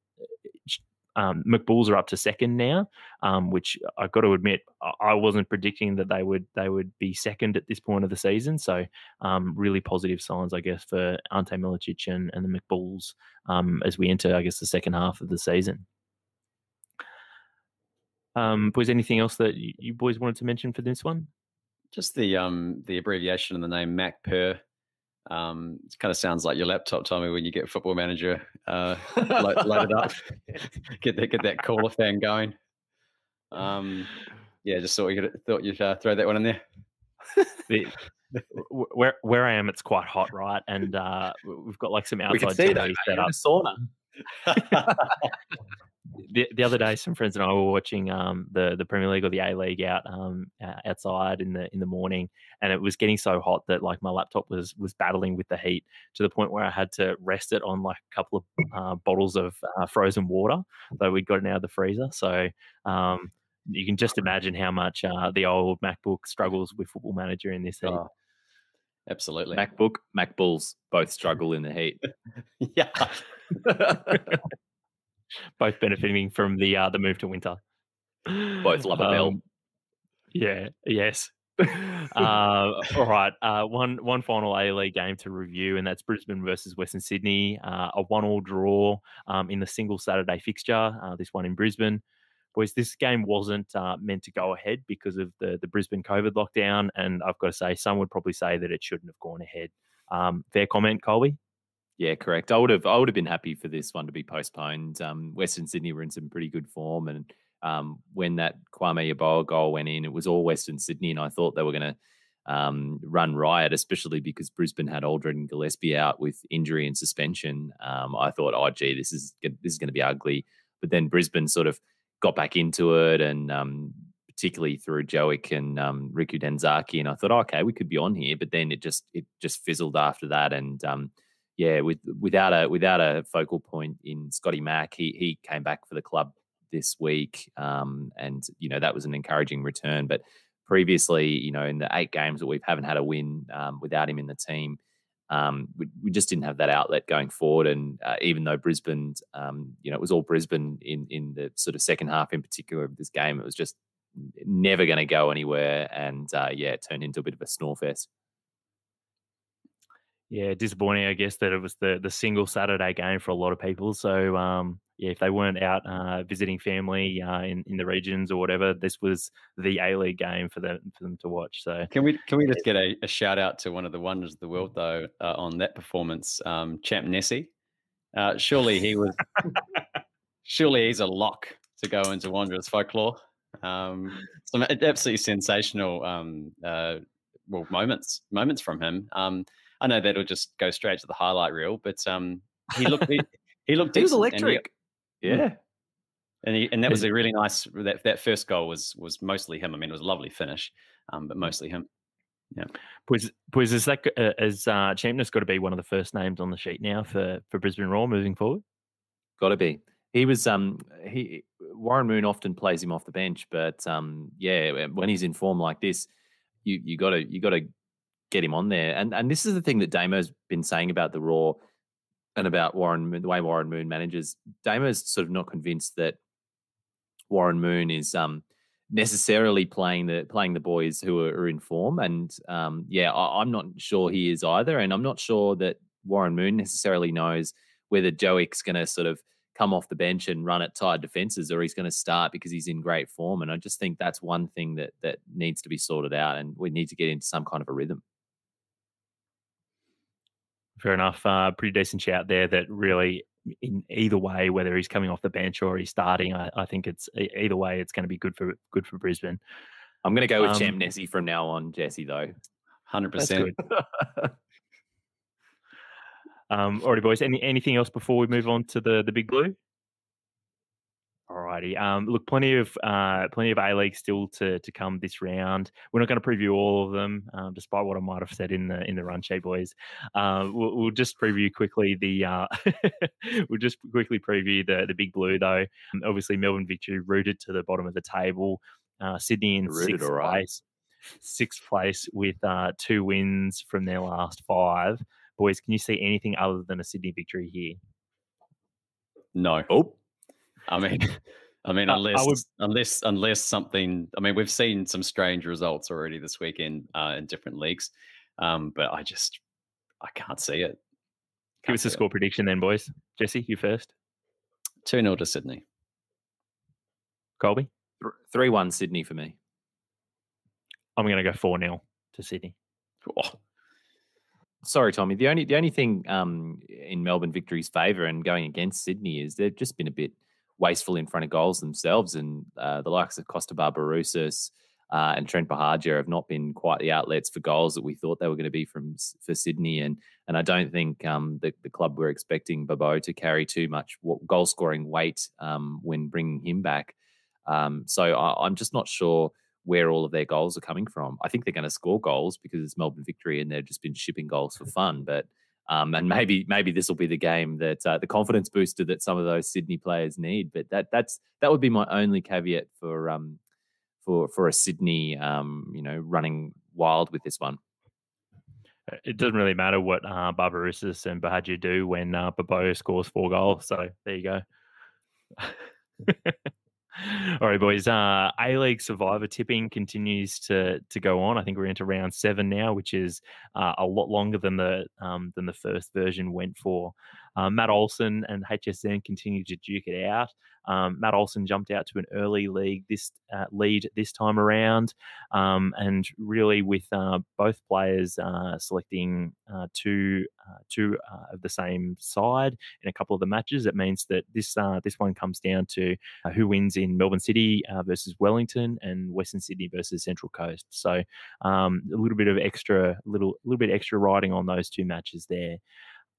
um, McBulls are up to second now, um, which I've got to admit I- wasn't predicting that they would they would be second at this point of the season. So um, really positive signs, I guess, for Ante Milicic and, and the McBulls um, as we enter, I guess, the second half of the season. Um, was anything else that you, you boys wanted to mention for this one? Just the um the abbreviation in the name Mac Per. Um, it kind of sounds like your laptop, Tommy, when you get Football Manager uh, lo- loaded up. get that get that caller fan going. Um, yeah, just thought you thought you'd uh, throw that one in there. The, where where I am, it's quite hot, right? And uh, we've got like some We can outside see that. Set up. sauna. the, the other day, some friends and I were watching um, the the Premier League or the A League out um, uh, outside in the in the morning, and it was getting so hot that like my laptop was was battling with the heat to the point where I had to rest it on like a couple of uh, bottles of uh, frozen water that we got it out of the freezer. So um, you can just imagine how much uh, the old MacBook struggles with Football Manager in this heat. Oh, absolutely. MacBook, Mac Bulls both struggle in the heat. yeah. both benefiting from the uh, the move to winter. Both love a bell. Um, Yeah. Yes. uh, all right. Uh, one one final A League game to review, and that's Brisbane versus Western Sydney. Uh, a one-all draw um, in the single Saturday fixture. Uh, this one in Brisbane. Boys, this game wasn't uh, meant to go ahead because of the the Brisbane COVID lockdown, and I've got to say, some would probably say that it shouldn't have gone ahead. Um, fair comment, Colby. Yeah, correct. I would have I would have been happy for this one to be postponed. Um, Western Sydney were in some pretty good form, and um, when that Kwame Yeboah goal went in, it was all Western Sydney, and I thought they were going to um, run riot, especially because Brisbane had Aldred and Gillesphey out with injury and suspension. Um, I thought, oh gee, this is this is going to be ugly. But then Brisbane sort of got back into it, and um, particularly through Joic and um, Riku Danzaki, and I thought, okay, we could be on here. But then it just it just fizzled after that, and um, yeah, with without a without a focal point in Scotty Mack, he he came back for the club this week, um, and you know that was an encouraging return. But previously, you know, in the eight games that we haven't had a win um, without him in the team, um, we, we just didn't have that outlet going forward. And uh, even though Brisbane, um, you know, it was all Brisbane in in the sort of second half in particular of this game, it was just never going to go anywhere. And uh, yeah, it turned into a bit of a snore fest. Yeah, disappointing, I guess, that it was the the single Saturday game for a lot of people. So, um, yeah, if they weren't out uh, visiting family uh, in in the regions or whatever, this was the A League game for them for them to watch. So, Can we can we just get a, a shout out to one of the wonders of the world though uh, on that performance, um, Champ Nessie? Uh, surely he was. surely he's a lock to go into Wanderers folklore. Um, some absolutely sensational um, uh, well moments moments from him. Um, I know that'll just go straight to the highlight reel, but um, he looked he, he looked He was decent, and he- electric. Yeah. and he, and that was a really nice that that first goal was was mostly him. I mean, it was a lovely finish, um, but mostly him. Yeah. Pues, pues is that g- uh, is uh, Champness got to be one of the first names on the sheet now for for Brisbane Roar moving forward? Got to be. He was um he Warren Moon often plays him off the bench, but um yeah, when he's in form like this, you you got to you got to get him on there. And and this is the thing that Damo's been saying about the Roar and about Warren the way Warren Moon manages. Damo's sort of not convinced that Warren Moon is um necessarily playing the playing the boys who are, are in form. And um yeah, I, I'm not sure he is either. And I'm not sure that Warren Moon necessarily knows whether Joey's going to sort of come off the bench and run at tired defenses or he's going to start because he's in great form and i just think that's one thing that that needs to be sorted out and we need to get into some kind of a rhythm Fair enough. Uh, pretty decent shout there. That really, in either way, whether he's coming off the bench or he's starting, I, I think it's either way, it's going to be good for good for Brisbane. i'm going to go with Um, champ nessie from now on jesse though Hundred percent. Um, alrighty, boys. Any anything else before we move on to the the big blue? Alrighty. Um, look, plenty of uh, plenty of A League still to to come this round. We're not going to preview all of them, um, despite what I might have said in the in the run sheet, boys. Uh, we'll, we'll just preview quickly the uh, we'll just quickly preview the the big blue though. Um, obviously, Melbourne victory rooted to the bottom of the table. Uh, Sydney in Rooted sixth right. place, sixth place with uh, two wins from their last five. Boys, can you see anything other than a Sydney victory here? No. oh I mean, I mean, Uh, I unless would- unless unless something. I mean, we've seen some strange results already this weekend uh, in different leagues, um, but I just I can't see it. Give us a score prediction then, boys. Jesse, you first. Two 0 to Sydney. Colby, three one sydney for me I'm going to go 4 0 to Sydney. Oh, sorry tommy the only the only thing um in melbourne victory's favor and going against sydney is they've just been a bit wasteful in front of goals themselves. And uh, the likes of Costa Barbarouses uh, and Trent Buhagiar have not been quite the outlets for goals that we thought they were going to be from for Sydney. And and I don't think um, the, the club were expecting Babo to carry too much goal scoring weight um, when bringing him back. Um, so I, I'm just not sure where all of their goals are coming from. I think they're going to score goals because it's Melbourne victory and they've just been shipping goals for fun. But um, and maybe maybe this will be the game that uh, the confidence booster that some of those Sydney players need. But that that's that would be my only caveat for um for for a Sydney um you know running wild with this one. Uh, it doesn't really matter what uh, Barbarouses and Buhagiar do when uh, Babo scores four goals. So there you go. All right, boys. Uh, A League Survivor tipping continues to to go on. I think we're into round seven now, which is uh, a lot longer than the um, than the first version went for. Uh, Matt Olson and HSN continue to duke it out. Um, Matt Olson jumped out to an early league this uh, lead this time around, um, and really with uh, both players uh, selecting uh, two uh, two of the same side in a couple of the matches, it means that this this one comes down to who wins in Melbourne City versus Wellington and Western Sydney versus Central Coast. So um, a little bit of extra little little bit extra riding on those two matches there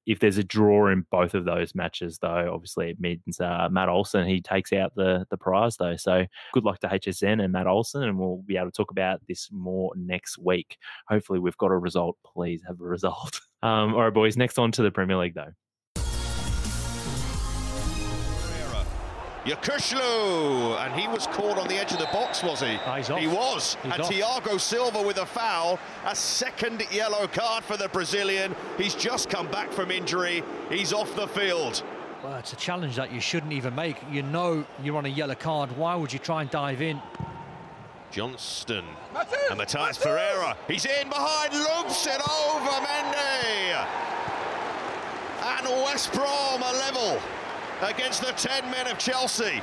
if there's a draw in both of those matches, though, obviously it means uh, Matt Olson he takes out the the prize, though. So good luck to HSN and Matt Olson, and we'll be able to talk about this more next week. Hopefully, we've got a result. Please have a result. Um, all right, boys. Next on to the Premier League, though. Yokuslu, and he was caught on the edge of the box, was he? Oh, he was. He's and off. Thiago Silva with a foul, a second yellow card for the Brazilian. He's just come back from injury. He's off the field. Well, it's a challenge that you shouldn't even make. You know you're on a yellow card. Why would you try and dive in? Johnstone and Matheus Pereira. He's in behind, loops it over Mendy. And West Brom are level against the 10 men of Chelsea.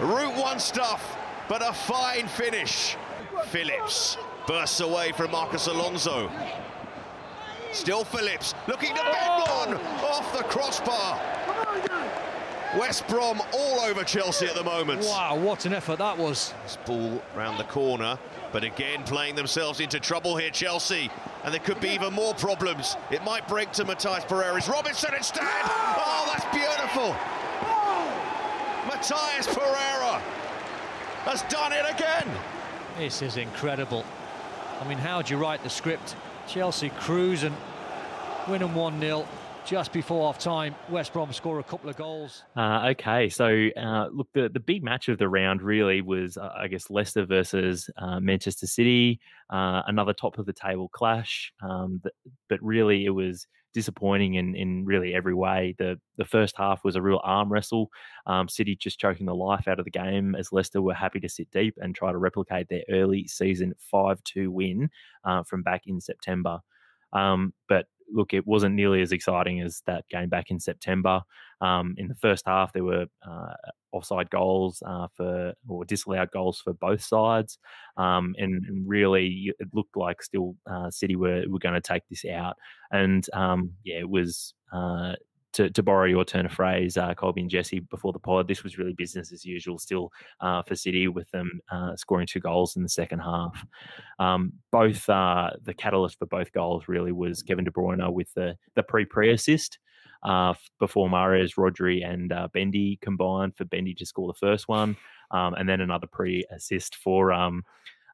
Route one stuff, but a fine finish. Phillips bursts away from Marcos Alonso. Still Phillips looking to bend one off the crossbar. West Brom all over Chelsea at the moment. Wow, what an effort that was. This ball round the corner, but again playing themselves into trouble here, Chelsea. And there could be even more problems. It might break to Matheus Pereira's Robinson instead. Oh, that's beautiful. Matheus Pereira has done it again. This is incredible. I mean, how do you write the script? Chelsea cruise and win them 1-0 just before half time. West Brom score a couple of goals. Uh, okay, so uh, look, the, the big match of the round really was, uh, I guess, Leicester versus uh, Manchester City, uh, another top of the table clash. Um, but, but really, it was disappointing in, in really every way. The the first half was a real arm wrestle. Um, City just choking the life out of the game as Leicester were happy to sit deep and try to replicate their early season 5 2 win uh, from back in September. Um, but look, it wasn't nearly as exciting as that game back in September. Um, in the first half, there were uh, offside goals uh, for or disallowed goals for both sides, um, and, really it looked like still uh, City were were going to take this out. And um, yeah, it was. To, to borrow your turn of phrase, uh, Colby and Jesse, before the pod, this was really business as usual still uh, for City with them uh, scoring two goals in the second half. Um, both uh, the catalyst for both goals really was Kevin De Bruyne with the the pre pre assist. Uh, before Mahrez, Rodri, and uh, Mendy combined for Mendy to score the first one, um, and then another pre assist for um,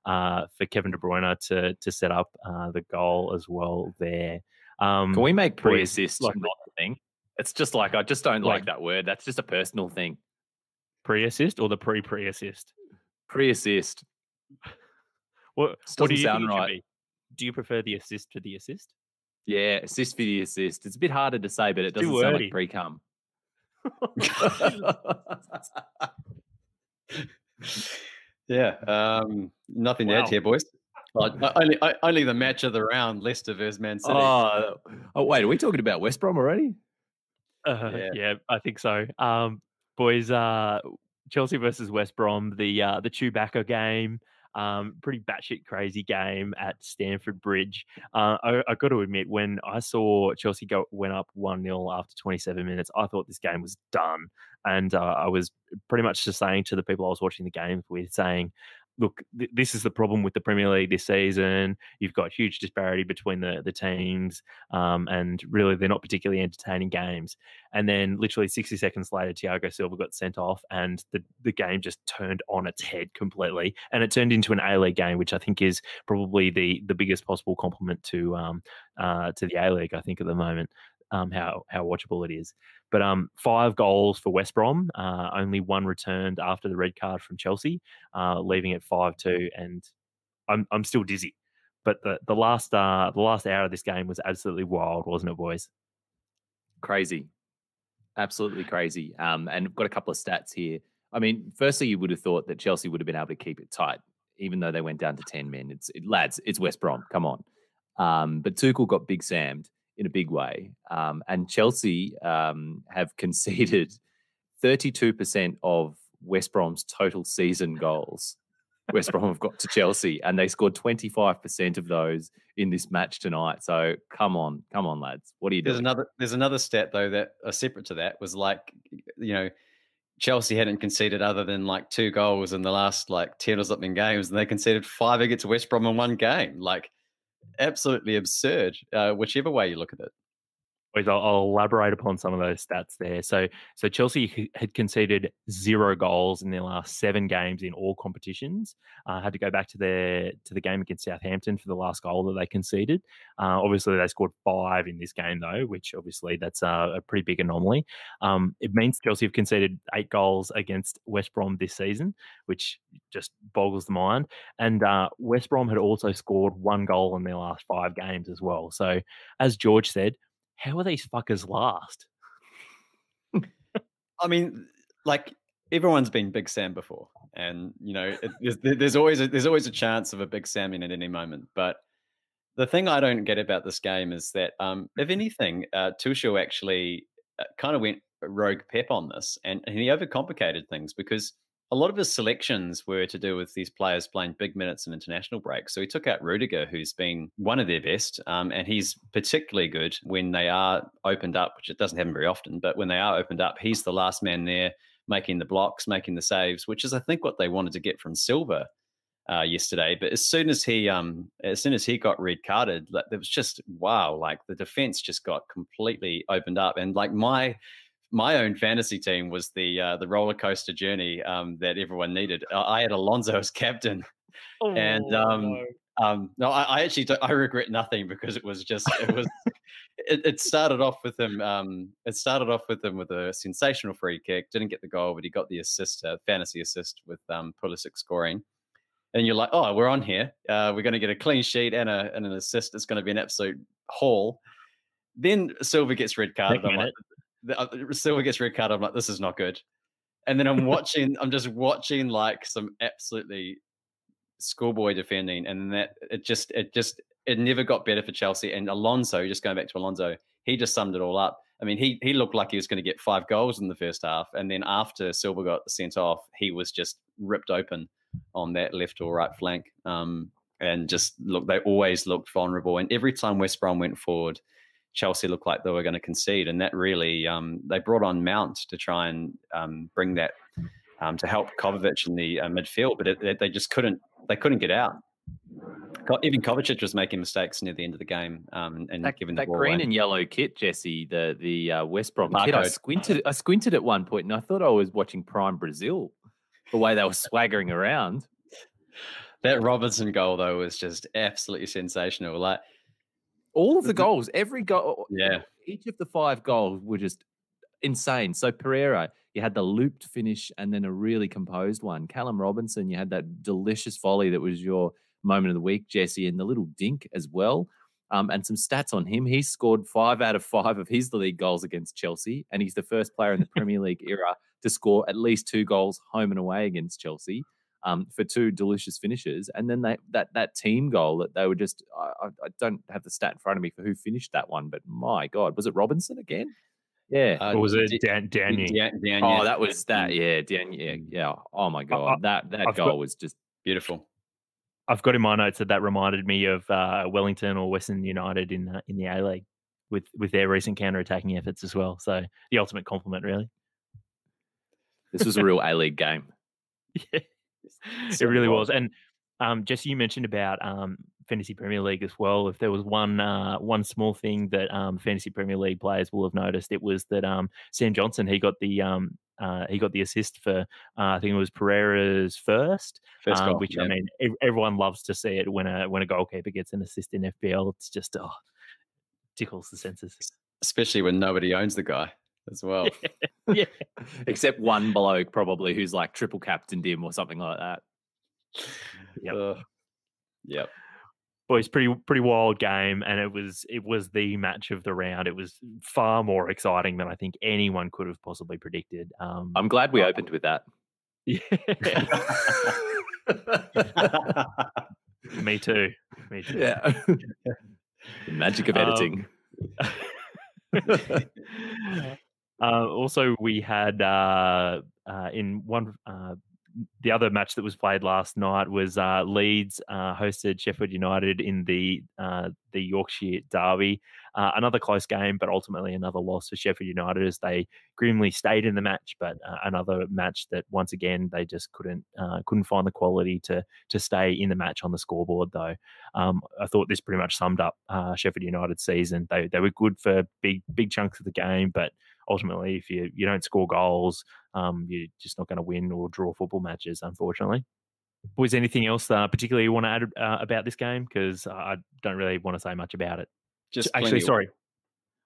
for Kevin De Bruyne to to set up the goal as well there. Um, Can we make pre assist like- not thing? It's just like I just don't like Like- that word. That's just a personal thing. pre assist or the pre pre assist? Pre assist. What, what do you sound right. Do you prefer the assist to the assist? Yeah, assist for the assist. It's a bit harder to say, but it doesn't sound like pre cum. Yeah, um, nothing to add here, boys. Uh, only, only the match of the round, Leicester versus Man City. oh, oh, wait, are we talking about West Brom already? Uh, Yeah. yeah. I think so. Um, boys, uh, Chelsea versus West Brom, the uh, the Chewbacca game, um, pretty batshit crazy game at Stamford Bridge. Uh, I, I got to admit, when I saw Chelsea go went up one 0 after 27 minutes, I thought this game was done. And uh, I was pretty much just saying to the people I was watching the games with, saying, look, th- this is the problem with the Premier League this season. You've got huge disparity between the the teams, um, and really they're not particularly entertaining games. And then, literally 60 seconds later, Thiago Silva got sent off, and the the game just turned on its head completely, and it turned into an A League game, which I think is probably the the biggest possible compliment to um uh to the A League. I think at the moment. Um, how how watchable it is, but um, five goals for West Brom, uh, only one returned after the red card from Chelsea, uh, leaving it five two, and I'm I'm still dizzy. But the the last uh, the last hour of this game was absolutely wild, wasn't it, boys? Crazy, absolutely crazy. Um, and I've got a couple of stats here. I mean, firstly, you would have thought that Chelsea would have been able to keep it tight, even though they went down to ten men. It's it, lads, it's West Brom. Come on. Um, but Tuchel got big Sammed in a big way. Um, and Chelsea um, have conceded 32% of West Brom's total season goals. West Brom have got to Chelsea, and they scored 25% of those in this match tonight. So come on, come on, lads. What are you doing? There's another there's another stat though that are separate to that was like, you know, Chelsea hadn't conceded other than like two goals in the last like 10 or something games, and they conceded five against West Brom in one game. Like absolutely absurd, uh, whichever way you look at it. I'll, I'll, elaborate upon some of those stats there. So, so Chelsea had conceded zero goals in their last seven games in all competitions. Uh, had to go back to their to the game against Southampton for the last goal that they conceded. Uh, obviously, they scored five in this game though, which obviously that's a, a pretty big anomaly. Um, it means Chelsea have conceded eight goals against West Brom this season, which just boggles the mind. And uh, West Brom had also scored one goal in their last five games as well. So, as George said how are these fuckers last? I mean, like everyone's been Big Sam before, and you know, it, there's, there's, always a, there's always a chance of a Big Sam in at any moment. But the thing I don't get about this game is that, um, if anything, uh, Tuchel actually uh, kind of went rogue Pep on this, and, and he overcomplicated things because a lot of his selections were to do with these players playing big minutes in international breaks. So he took out Rudiger, who's been one of their best, um, and he's particularly good when they are opened up, which it doesn't happen very often. But when they are opened up, he's the last man there, making the blocks, making the saves, which is I think what they wanted to get from Silva uh, yesterday. But as soon as he, um, as soon as he got red carded, it was just wow! Like the defense just got completely opened up, and like my my own fantasy team was the uh, the roller coaster journey um, that everyone needed. I had Alonso as captain, oh, and um, no. Um, no, I, I, actually I regret nothing because it was just it was it, it, started off with him. Um, it started off with him with a sensational free kick. Didn't get the goal, but he got the assist, uh, fantasy assist with um, Pulisic scoring. And you're like, oh, we're on here. Uh, we're going to get a clean sheet and, a, and an assist. It's going to be an absolute haul. Then Silva gets red carded. I'm like, the, Silva gets red card. I'm like, this is not good. And then I'm watching, I'm just watching like some absolutely schoolboy defending, and that it just, it just, it never got better for Chelsea. And Alonso, just going back to Alonso, he just summed it all up. I mean, he he looked like he was going to get five goals in the first half, and then after Silva got sent off, he was just ripped open on that left or right flank. Um, and just look, they always looked vulnerable. And every time West Brom went forward, Chelsea looked like they were going to concede, and that really um, they brought on Mount to try and um, bring that um, to help Kovacic in the uh, midfield, but it, it, they just couldn't they couldn't get out. Even Kovacic was making mistakes near the end of the game, um, and that, giving that green away. and yellow kit, Jesse, the the uh, West Brom kit. I squinted, I squinted at one point, and I thought I was watching Prime Brazil, the way they were swaggering around. That Robinson goal though was just absolutely sensational. Like all of the goals, every goal, yeah, each of the five goals were just insane. So Pereira, you had the looped finish and then a really composed one. Callum Robinson, you had that delicious volley that was your moment of the week, Jesse, and the little dink as well. Um, and some stats on him. He scored five out of five of his league goals against Chelsea, and he's the first player in the Premier League era to score at least two goals home and away against Chelsea um, for two delicious finishes. And then they, that that team goal that they were just I, I, don't have the stat in front of me for who finished that one, but my God, was it Robinson again? Yeah, uh, or was it Dan, Danny? Dan, Dan, oh, that was that. Yeah, Dan. Yeah, yeah. Oh my God, I, that that I've goal got, was just beautiful. I've got in my notes that that reminded me of uh, Wellington or Western United in uh, in the A League with with their recent counter attacking efforts as well. So the ultimate compliment, really. This was a real A League game. Yeah, it really was. And um, Jesse, you mentioned about um, fantasy Premier League as well. If there was one uh, one small thing that um, fantasy Premier League players will have noticed, it was that um, Sam Johnstone he got the um, uh, he got the assist for uh, I think it was Pereira's first, First um, goal, which yeah. I mean ev- everyone loves to see it when a when a goalkeeper gets an assist in FPL. It's just oh, tickles the senses. especially when nobody owns the guy as well. yeah, Except one bloke probably who's like triple captained him or something like that. Yep. Ugh. Yep. boys, pretty pretty wild game, and it was it was the match of the round. It was far more exciting than I think anyone could have possibly predicted. Um, I'm glad we opened with that. yeah. Me too. Me too. Yeah. the magic of Um, editing. Uh, also, we had uh, uh, in one uh, the other match that was played last night was uh, Leeds uh, hosted Sheffield United in the the Yorkshire Derby. Another close game, but ultimately another loss for Sheffield United as they grimly stayed in the match. But another match that once again they just couldn't couldn't find the quality to to stay in the match on the scoreboard. Though um, I thought this pretty much summed up Sheffield United's season. They they were good for big big chunks of the game, but ultimately, if you you don't score goals, um, you're just not going to win or draw football matches, unfortunately. Was anything else uh, particularly you want to add uh, about this game? Because I don't really want to say much about it. Just Actually, sorry.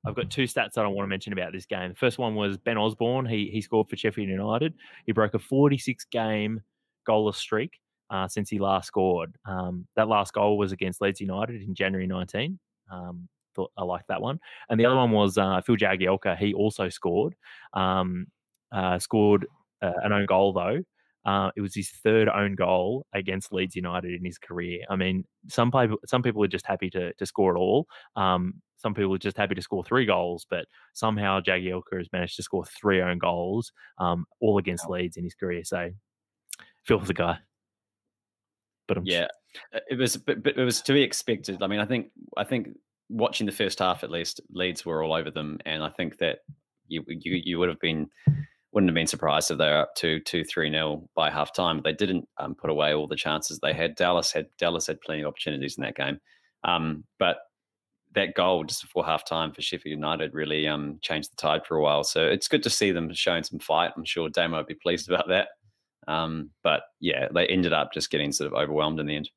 I've got two stats that I want to mention about this game. The first one was Ben Osborn. He he scored for Sheffield United. He broke a 46 game goalless streak uh, since he last scored. Um, that last goal was against Leeds United in January 19. Um, thought I liked that one. And the other one was uh, Phil Jagielka. He also scored. Um, uh, scored uh, an own goal though. Uh, it was his third own goal against Leeds United in his career. I mean, some people some people are just happy to to score it all. Um, some people are just happy to score three goals, but somehow Jagielka has managed to score three own goals, um, all against Leeds in his career. So, Phil was the guy. But I'm Yeah, Uh, it was, but, but it was to be expected. I mean, I think, I think watching the first half at least, Leeds were all over them, and I think that you you you would have been wouldn't have been surprised if they were up to two three nil by half time. They didn't um, put away all the chances they had. Dallas had Dallas had plenty of opportunities in that game, um, but that goal just before half time for Sheffield United really um, changed the tide for a while. So it's good to see them showing some fight. I'm sure Damo would be pleased about that. Um, but yeah, they ended up just getting sort of overwhelmed in the end.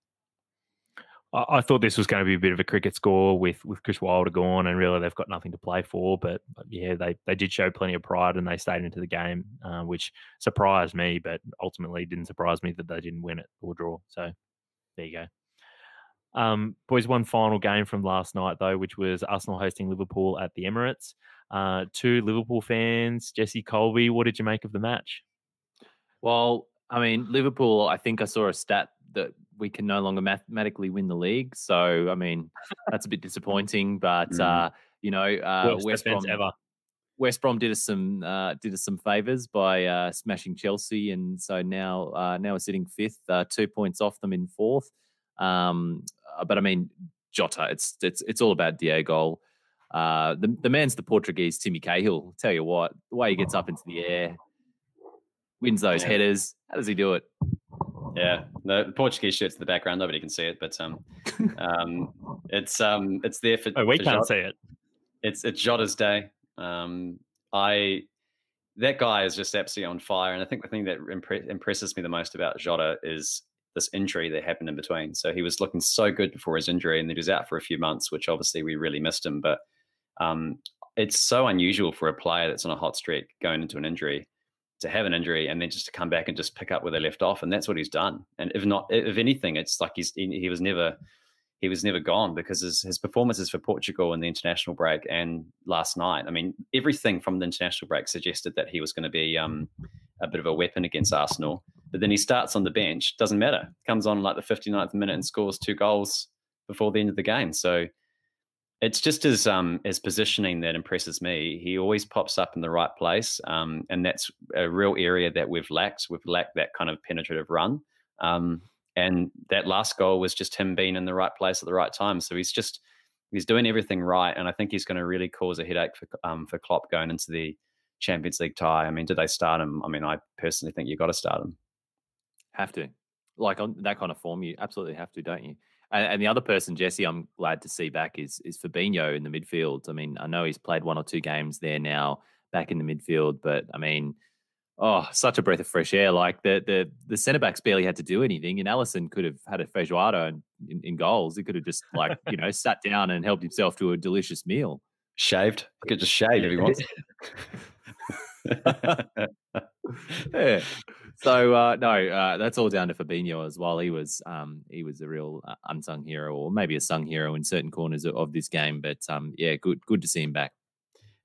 I, thought this was going to be a bit of a cricket score with with Chris Wilder gone, and really they've got nothing to play for. But, but yeah, they they did show plenty of pride and they stayed into the game, uh, which surprised me, but ultimately didn't surprise me that they didn't win it or draw. So there you go. Um, boys, one final game from last night though, which was Arsenal hosting Liverpool at the Emirates. Uh, two Liverpool fans, Jesse Colby. What did you make of the match? Well, I mean, Liverpool, I think I saw a stat that we can no longer mathematically win the league. So, I mean, that's a bit disappointing. But, Mm. uh, you know, uh, West Brom, ever. West Brom did us some uh, did us some favors by uh, smashing Chelsea, and so now uh, now we're sitting fifth, uh, two points off them in fourth. Um, but I mean, Jota, it's it's it's all about Diego. Uh, the the man's the Portuguese Timmy Cahill. Tell you what, the way he gets up into the air, wins those Yeah. headers. How does he do it? Yeah, the Portuguese shirt's in the background. Nobody can see it, but um, um, it's um, it's there for. Oh, we for can't Jota. see it. It's it's Jota's day. Um, I that guy is just absolutely on fire, and I think the thing that impre- impresses me the most about Jota is this injury that happened in between. So he was looking so good before his injury, and then he was out for a few months, which obviously we really missed him. But um, it's so unusual for a player that's on a hot streak going into an injury to have an injury and then just to come back and just pick up where they left off, and that's what he's done. And if not, if anything, it's like he's he, was never he was never gone because his, his performances for Portugal in the international break and last night, I mean, everything from the international break suggested that he was going to be um, a bit of a weapon against Arsenal. But then he starts on the bench, doesn't matter, comes on like the 59th minute and scores two goals before the end of the game. So it's just his um, his positioning that impresses me. He always pops up in the right place, um, and that's a real area that we've lacked. We've lacked that kind of penetrative run. Um, and that last goal was just him being in the right place at the right time. So he's just he's doing everything right, and I think he's going to really cause a headache for um, for Klopp going into the Champions League tie. I mean, do they start him? I mean, I personally think you've got to start him. Have to. Like on that kind of form, you absolutely have to, don't you? And, and the other person, Jesse, I'm glad to see back is is Fabinho in the midfield. I mean, I know he's played one or two games there now, back in the midfield, but I mean, oh, such a breath of fresh air. Like the the the centre backs barely had to do anything, and Alisson could have had a feijoada in, in, in goals. He could have just like you know sat down and helped himself to a delicious meal. Shaved. He could just shave if he wants. yeah. So uh, no, uh, that's all down to Fabinho as well. He was um, he was a real uh, unsung hero, or maybe a sung hero in certain corners of, of this game. But um, yeah, good good to see him back.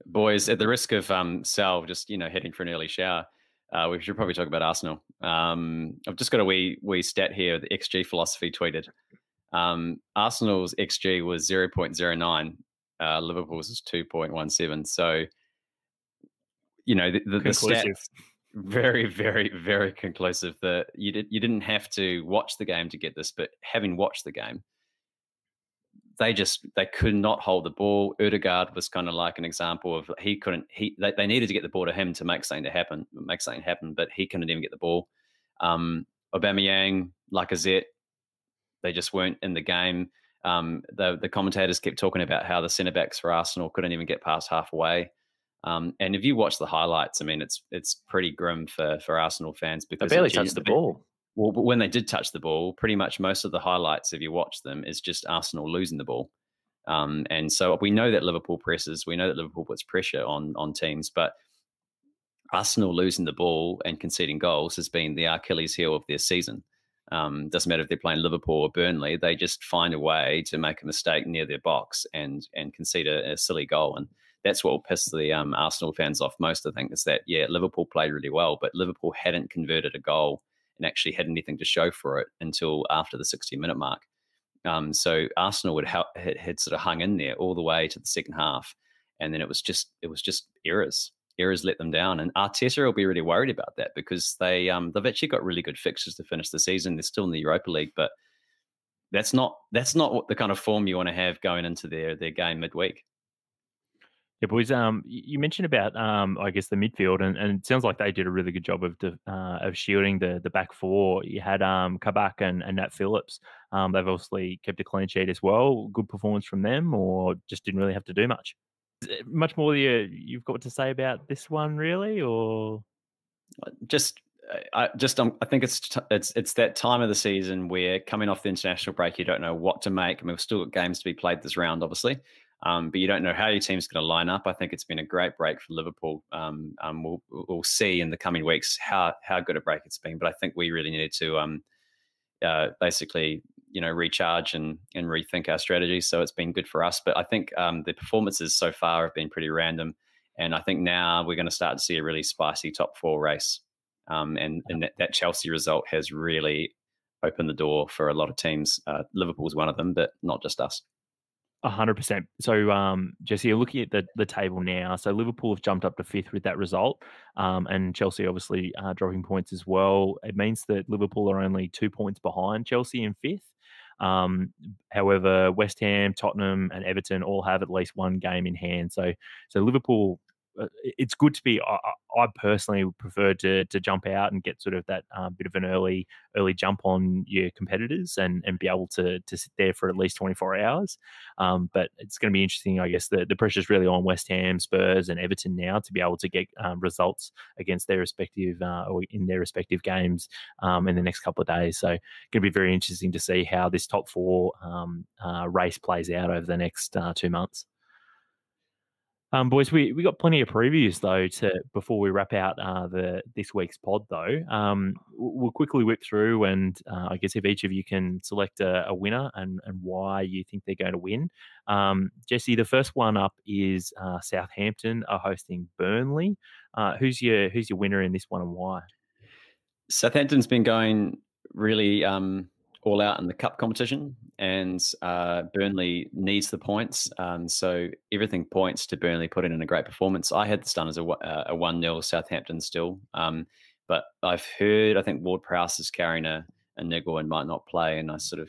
Boys, at the risk of um, Sal just you know heading for an early shower, uh, we should probably talk about Arsenal. Um, I've just got a wee wee stat here. The XG philosophy tweeted. Um, Arsenal's XG was zero point zero nine. Uh, Liverpool's is two point one seven. So, you know, the, the, the stats very, very, very conclusive. That you did you didn't have to watch the game to get this, but having watched the game, they just they could not hold the ball. Odegaard was kind of like an example of he couldn't he they, they needed to get the ball to him to make something to happen, make something happen, but he couldn't even get the ball. Um, Aubameyang, Lacazette, they just weren't in the game. Um, the the commentators kept talking about how the centre backs for Arsenal couldn't even get past halfway. Um, and if you watch the highlights, I mean, it's it's pretty grim for for Arsenal fans because they barely touched the ball. Well, but when they did touch the ball, pretty much most of the highlights, if you watch them, is just Arsenal losing the ball. Um, and so we know that Liverpool presses, we know that Liverpool puts pressure on on teams, but Arsenal losing the ball and conceding goals has been the Achilles heel of their season. Um, doesn't matter if they're playing Liverpool or Burnley, they just find a way to make a mistake near their box and and concede a, a silly goal. And that's what will piss the um, Arsenal fans off most. I think is that yeah, Liverpool played really well, but Liverpool hadn't converted a goal and actually had anything to show for it until after the 60 minute mark. Um, so Arsenal would ha- had, had sort of hung in there all the way to the second half, and then it was just it was just errors. Errors let them down, and Arteta will be really worried about that because they um, they've actually got really good fixtures to finish the season. They're still in the Europa League, but that's not that's not what the kind of form you want to have going into their their game midweek. Yeah, boys. Um, you mentioned about um, I guess the midfield, and, and it sounds like they did a really good job of uh, of shielding the the back four. You had um Kabak and, and Nat Phillips. Um, they've obviously kept a clean sheet as well. Good performance from them, or just didn't really have to do much. Much more you you've got to say about this one, really, or uh, just I just um, I think it's t- it's it's that time of the season where coming off the international break, you don't know what to make. I mean, we've still got games to be played this round, obviously, um, but you don't know how your team's going to line up. I think it's been a great break for Liverpool. Um, um, we'll, we'll see in the coming weeks how how good a break it's been. But I think we really needed to um, uh, basically you know recharge and and rethink our strategy. So it's been good for us. But I think um, the performances so far have been pretty random, and I think now we're going to start to see a really spicy top four race. Um, and and that, that Chelsea result has really opened the door for a lot of teams. Uh, Liverpool's one of them, but not just us hundred percent. So, um, Jesse, you're looking at the, the table now. So Liverpool have jumped up to fifth with that result, um, and Chelsea obviously uh, dropping points as well. It means that Liverpool are only two points behind Chelsea in fifth. Um, however, West Ham, Tottenham, and Everton all have at least one game in hand. So, so Liverpool it's good to be. I, I, personally prefer to to jump out and get sort of that uh, bit of an early early jump on your competitors and and be able to to sit there for at least 24 hours. Um, but it's going to be interesting. I guess the the pressure is really on West Ham, Spurs, and Everton now to be able to get um, results against their respective uh, or in their respective games um, in the next couple of days. So, going to be very interesting to see how this top four um, uh, race plays out over the next uh, two months. Um, boys, we, we got plenty of previews though to before we wrap out uh, the this week's pod though. Um, we'll quickly whip through and uh, I guess if each of you can select a, a, winner and, and why you think they're going to win. Um, Jesse, the first one up is uh, Southampton are hosting Burnley. Uh, who's your who's your winner in this one and why? Southampton's been going really um, all out in the cup competition, and uh, Burnley needs the points. Um, so everything points to Burnley putting in a great performance. I had this done as a, uh, a 1 0 Southampton still. Um, but I've heard, I think Ward Prowse is carrying a, a niggle and might not play. And I sort of,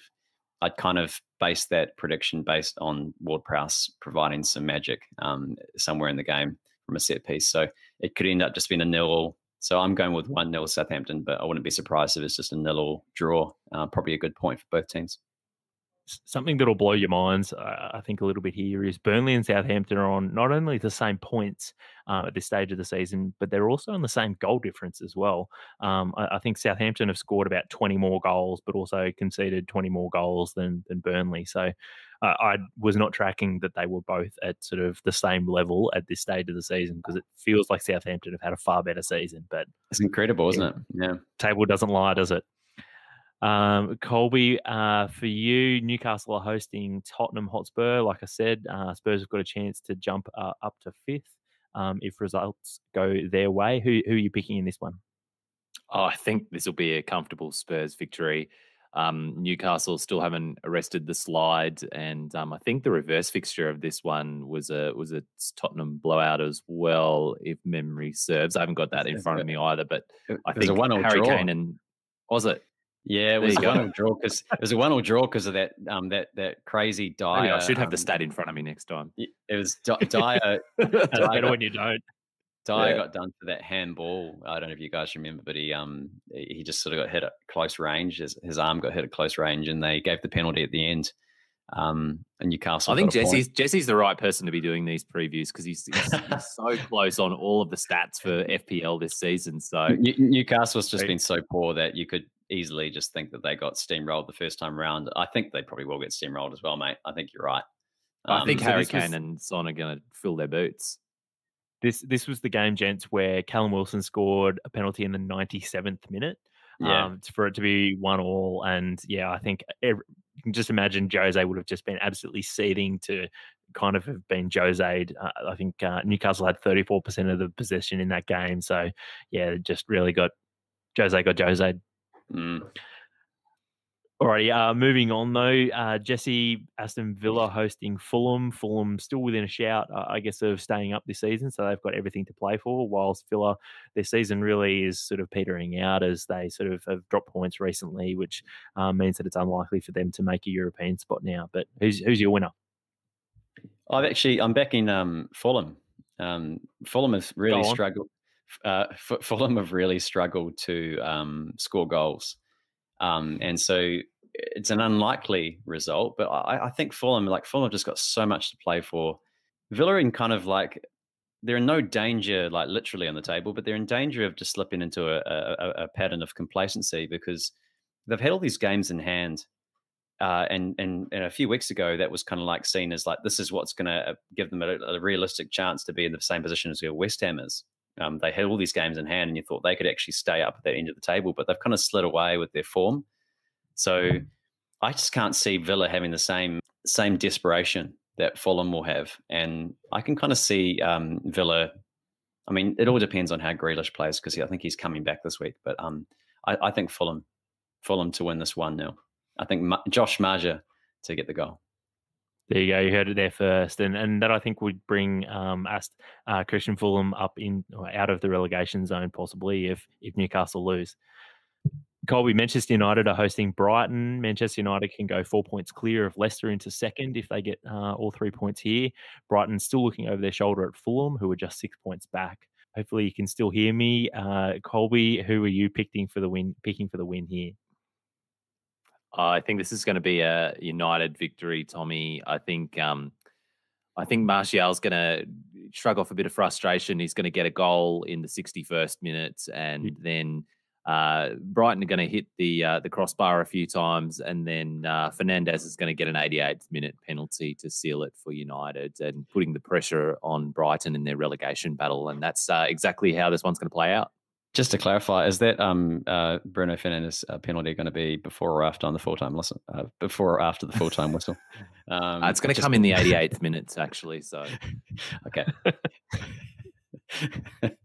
I'd kind of based that prediction based on Ward Prowse providing some magic um, somewhere in the game from a set piece. So it could end up just being a nil. So I'm going with one nil Southampton, but I wouldn't be surprised if it's just a nil or draw. Uh, probably a good point for both teams something that'll blow your minds, uh, I think, a little bit here is Burnley and Southampton are on not only the same points uh, at this stage of the season, but they're also on the same goal difference as well. Um, I, I, think Southampton have scored about 20 more goals, but also conceded 20 more goals than than Burnley. So uh, I was not tracking that they were both at sort of the same level at this stage of the season because it feels like Southampton have had a far better season. But it's incredible, isn't it? Yeah, table doesn't lie, does it? Um, Colby, uh, for you, Newcastle are hosting Tottenham Hotspur. Like I said, uh, Spurs have got a chance to jump uh, up to fifth um, if results go their way. Who, who are you picking in this one? Oh, I think this will be a comfortable Spurs victory. Um, Newcastle still haven't arrested the slide, and um, I think the reverse fixture of this one was a was a Tottenham blowout as well, if memory serves. I haven't got that in front of me either, but I think Harry Kane and was it yeah, it was a one-all draw because it was a one-all draw because of that um that that crazy Dier. I should have um, the stat in front of me next time. It was. Dier better when you don't. Dier yeah. got done for that handball. I don't know if you guys remember, but he um he just sort of got hit at close range. His, his arm got hit at close range, and they gave the penalty at the end. Um, and Newcastle. I think Jesse's Jesse's the right person to be doing these previews because he's, he's, he's so close on all of the stats for FPL this season. So Newcastle's just been so poor that you could easily just think that they got steamrolled the first time around. I think they probably will get steamrolled as well, mate. I think you're right. Um, I think so Harry Kane was, and Son are going to fill their boots. This this was the game, gents, where Callum Wilson scored a penalty in the 97th minute. Yeah. Um, for it to be one all, and yeah, I think every, you can just imagine Jose would have just been absolutely seething to kind of have been Jose'd. Uh, I think uh, Newcastle had 34% of the possession in that game, so yeah, just really got Jose got Jose'd. Mm. Alrighty, uh, moving on though, uh, Jesse Aston Villa hosting Fulham. Fulham still within a shout, uh, I guess, of staying up this season, so they've got everything to play for. Whilst Villa, their season really is sort of petering out as they sort of have dropped points recently, which um, means that it's unlikely for them to make a European spot now. But who's who's your winner? I've actually I'm back in um, Fulham. Um, Fulham has really struggled uh, Fulham have really struggled to um, score goals. Um, and so it's an unlikely result, but I, I, think Fulham, like Fulham, just got so much to play for. Villa in kind of like they're in no danger, like literally on the table, but they're in danger of just slipping into a, a, a pattern of complacency because they've had all these games in hand. Uh, and, and and a few weeks ago, that was kind of like seen as like this is what's going to uh, give them a, a, realistic chance to be in the same position as where West Ham is. Um, they had all these games in hand, and you thought they could actually stay up at that end of the table, but they've kind of slid away with their form. So I just can't see Villa having the same same desperation that Fulham will have, and I can kind of see um, Villa. I mean, it all depends on how Grealish plays because I think he's coming back this week. But um, I, I, think Fulham, Fulham to win this one 0 I think Ma- Josh Maja to get the goal. There you go. You heard it there first, and and that I think would bring um Ast, uh, Christian Fulham up in out of the relegation zone possibly if if Newcastle lose. Colby, Manchester United are hosting Brighton. Manchester United can go four points clear of Leicester into second if they get uh, all three points here. Brighton still looking over their shoulder at Fulham, who are just six points back. Hopefully, you can still hear me. Uh, Colby, who are you picking for the win? Picking for the win here? I think this is going to be a United victory, Tommy. I think um, I think Martial's going to shrug off a bit of frustration. He's going to get a goal in the 61st minute, and mm. then uh, Brighton are going to hit the uh, the crossbar a few times, and then uh, Fernandes is going to get an 88th minute penalty to seal it for United, and putting the pressure on Brighton in their relegation battle. And that's uh, exactly how this one's going to play out. Just to clarify, is that um, uh, Bruno Fernandes uh, penalty going to be before or after on the full time whistle? Uh, before or after the full time whistle? Um, it's going to come in the 88th minutes, actually. So, okay.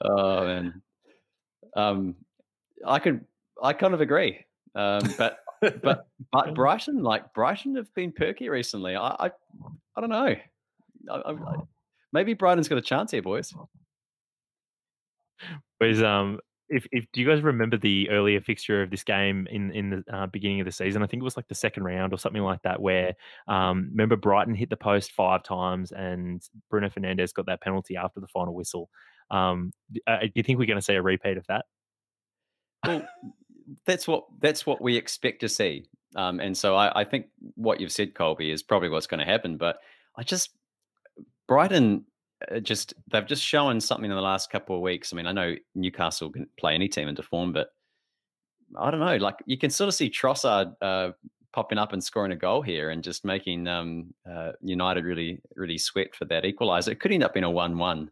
oh man, um, I could, I kind of agree, um, but but but Brighton, like Brighton, have been perky recently. I I, I don't know. I, I, maybe Brighton's got a chance here, boys was um if, if do you guys remember the earlier fixture of this game in in the uh, beginning of the season? I think it was like the second round or something like that. Where um, remember Brighton hit the post five times and Bruno Fernandes got that penalty after the final whistle. Um, uh, do you think we're going to see a repeat of that? Well, that's what that's what we expect to see. Um, and so I, I think what you've said, Colby, is probably what's going to happen. But I just Brighton just they've just shown something in the last couple of weeks. I mean, I know Newcastle can play any team into form, but I don't know. Like you can sort of see Trossard uh, popping up and scoring a goal here, and just making um, uh, United really, really sweat for that equaliser. It could end up being a one-one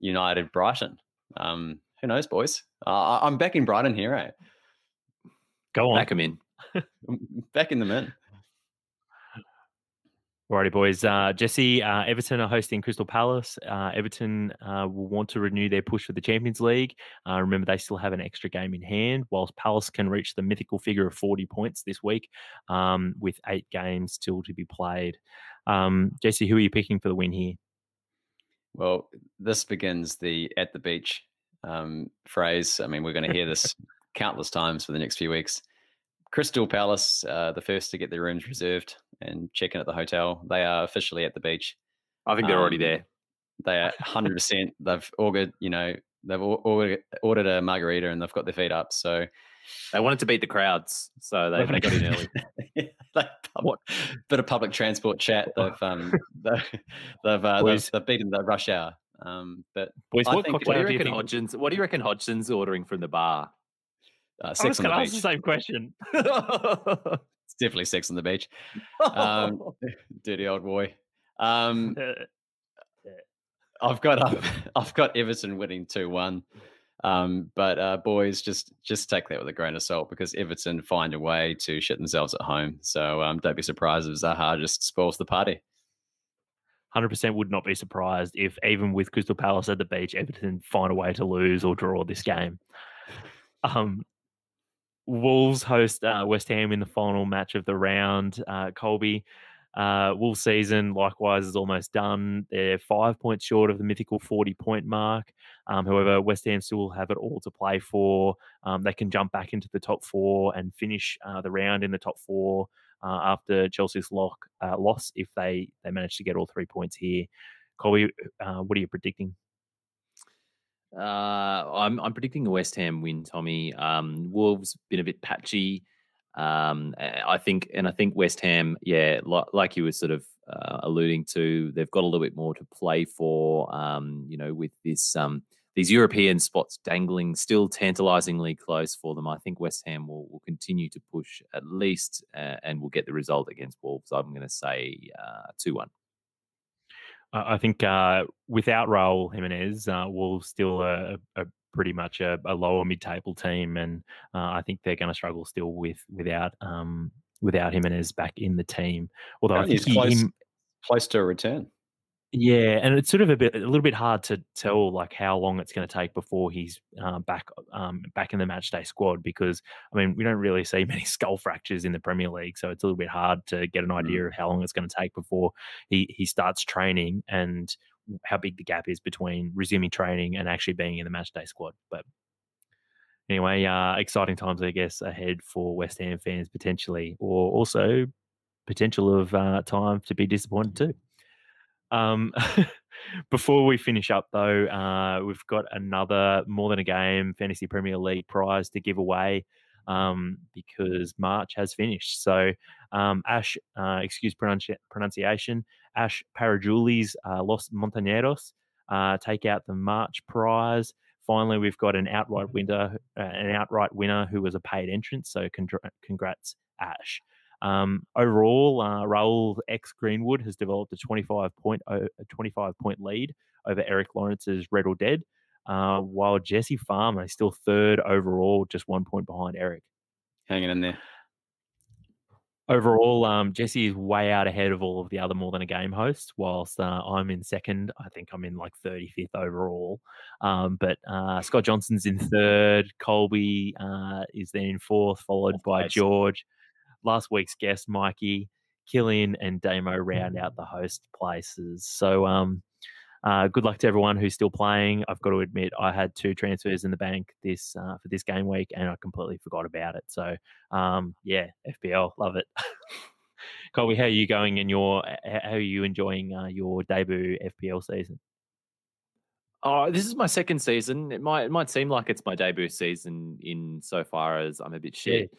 United Brighton. Um, who knows, boys? Uh, I'm backing Brighton here. Eh? Go on, back them in. backing them in. Alrighty, boys. Uh, Jesse, uh, Everton are hosting Crystal Palace. Uh, Everton uh, will want to renew their push for the Champions League. Uh, remember, they still have an extra game in hand, whilst Palace can reach the mythical figure of 40 points this week um, with eight games still to be played. Um, Jesse, who are you picking for the win here? Well, this begins the at the beach um, phrase. I mean, we're going to hear this countless times for the next few weeks. Crystal Palace, uh, the first to get their rooms reserved and check in at the hotel. They are officially at the beach. I think they're um, already there. They are 100%. they've ordered, you know, they've ordered, ordered a margarita and they've got their feet up. So they wanted to beat the crowds, so they, they got in early. yeah, what bit of public transport chat? They've um they've they've, uh, they've, they've, beaten the rush hour. Um, but Boys, what, think, what do you reckon Hodgins? What do you reckon Hodgson's ordering from the bar? Uh, I was on the beach. the same question. It's definitely sex on the beach. Um, dirty old boy. Um, I've got I've got Everton winning two one. Um, but uh, boys, just just take that with a grain of salt because Everton find a way to shit themselves at home. So um, don't be surprised if Zaha just spoils the party. 100% would not be surprised if even with Crystal Palace at the beach, Everton find a way to lose or draw this game. Um, Wolves host uh, West Ham in the final match of the round. Uh, Colby, uh, Wolves season likewise is almost done. They're five points short of the mythical 40 point mark. Um, however, West Ham still have it all to play for. Um, they can jump back into the top four and finish uh, the round in the top four uh, after Chelsea's lock, uh, loss if they, they manage to get all three points here. Colby, uh, what are you predicting? Uh, I'm I'm predicting a West Ham win, Tommy. Um, Wolves been a bit patchy. Um, I think, and I think West Ham, yeah, like, like you were sort of uh, alluding to, they've got a little bit more to play for. Um, you know, with this um, these European spots dangling still tantalisingly close for them. I think West Ham will, will continue to push at least, uh, and will get the result against Wolves. I'm going to say uh, two one. I think uh, without Raul Jimenez, uh, Wolves still a, a pretty much a, a lower mid-table team, and uh, I think they're going to struggle still with without um, without Jimenez back in the team. Although I think he's close, he, close to a return. Yeah, and it's sort of a bit a little bit hard to tell like how long it's going to take before he's uh, back um, back in the matchday squad because I mean we don't really see many skull fractures in the Premier League, so it's a little bit hard to get an idea mm. of how long it's going to take before he he starts training and how big the gap is between resuming training and actually being in the matchday squad. But anyway, uh, exciting times I guess ahead for West Ham fans potentially, or also potential of uh, time to be disappointed too. Um, before we finish up, though, uh, we've got another more than a game fantasy Premier League prize to give away um, because March has finished. So, um, Ash, uh, excuse pronunci- pronunciation, Ash Parajulis uh, Los Montaneros uh, take out the March prize. Finally, we've got an outright winner, uh, an outright winner who was a paid entrance. So, congrats, Ash. Um, overall, uh, Raul X Greenwood has developed a 25 point a 25 point lead over Eric Lawrence's Red or Dead, uh, while Jesse Farmer is still third overall, just one point behind Eric. Hanging in there. Overall, um, Jesse is way out ahead of all of the other more than a game hosts, whilst uh, I'm in second. I think I'm in like 35th overall. Um, but uh, Scott Johnson's in third. Colby uh, is then in fourth, followed by George last week's guest, Mikey, Killian, and Damo round out the host places. So, um, uh, good luck to everyone who's still playing. I've got to admit, I had two transfers in the bank this uh, for this game week, and I completely forgot about it. So, um, yeah, FPL, love it. Colby, how are you going in your? How are you enjoying uh, your debut FPL season? Oh, this is my second season. It might it might seem like it's my debut season in so far as I'm a bit shit. Yeah.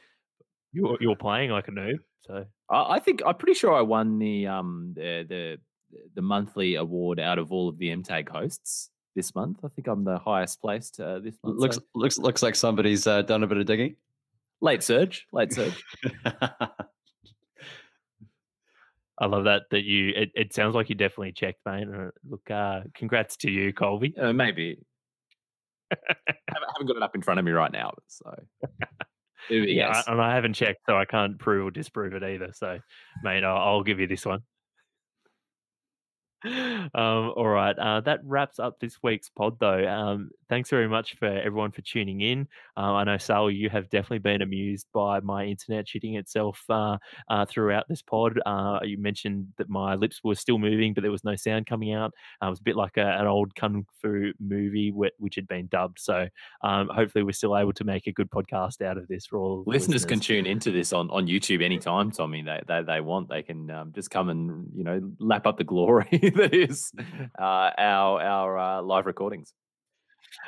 You're you're playing like a noob, so I, I think I'm pretty sure I won the um the the the monthly award out of all of the MTAG hosts this month. I think I'm the highest placed uh, this month. Looks so- looks looks like somebody's uh, done a bit of digging. late surge, late surge. I love that that you. It, it sounds like you definitely checked, mate. Uh, Look, uh, congrats to you, Colby. Uh, maybe. I haven't got it up in front of me right now, so. Yeah, yes. I- and I haven't checked, so I can't prove or disprove it either. So, mate, I'll, I'll give you this one. Um, all right, uh, that wraps up this week's pod, though. Um, thanks very much for everyone for tuning in. Uh, I know, Sal, you have definitely been amused by my internet shitting itself uh, uh, throughout this pod. Uh, you mentioned that my lips were still moving, but there was no sound coming out. Uh, it was a bit like a, an old kung fu movie wh- which had been dubbed. So, um, hopefully, we're still able to make a good podcast out of this for all the Listeners can tune into this on, on YouTube anytime, Tommy. They they, they want. They can um, just come and you know lap up the glory that is uh, our our uh, live recordings.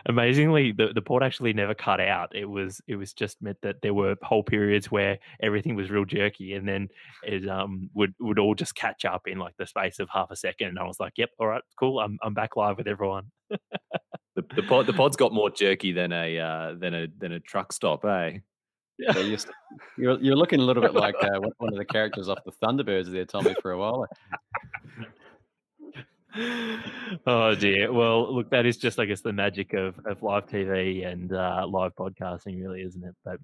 amazingly the, the port actually never cut out it was it was just meant that there were whole periods where everything was real jerky and then it um would would all just catch up in like the space of half a second and i was like yep all right cool i'm, I'm back live with everyone The the pod the pod's got more jerky than a uh, than a than a truck stop, eh? So you're, you're you're looking a little bit like uh, one- one of the characters off the Thunderbirds there, Tommy, for a while. Oh dear. Well look that is just i guess the magic of, of live tv and uh, live podcasting really isn't it? But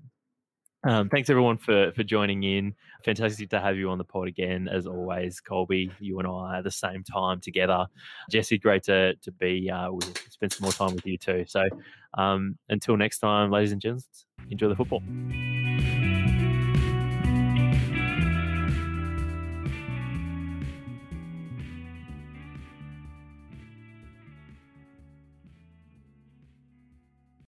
um, thanks everyone for for joining in. Fantastic to have you on the pod again as always colby you and i at the same time together. Jesse great to to be uh, with spend some more time with you too. So um, until next time ladies and gents enjoy the football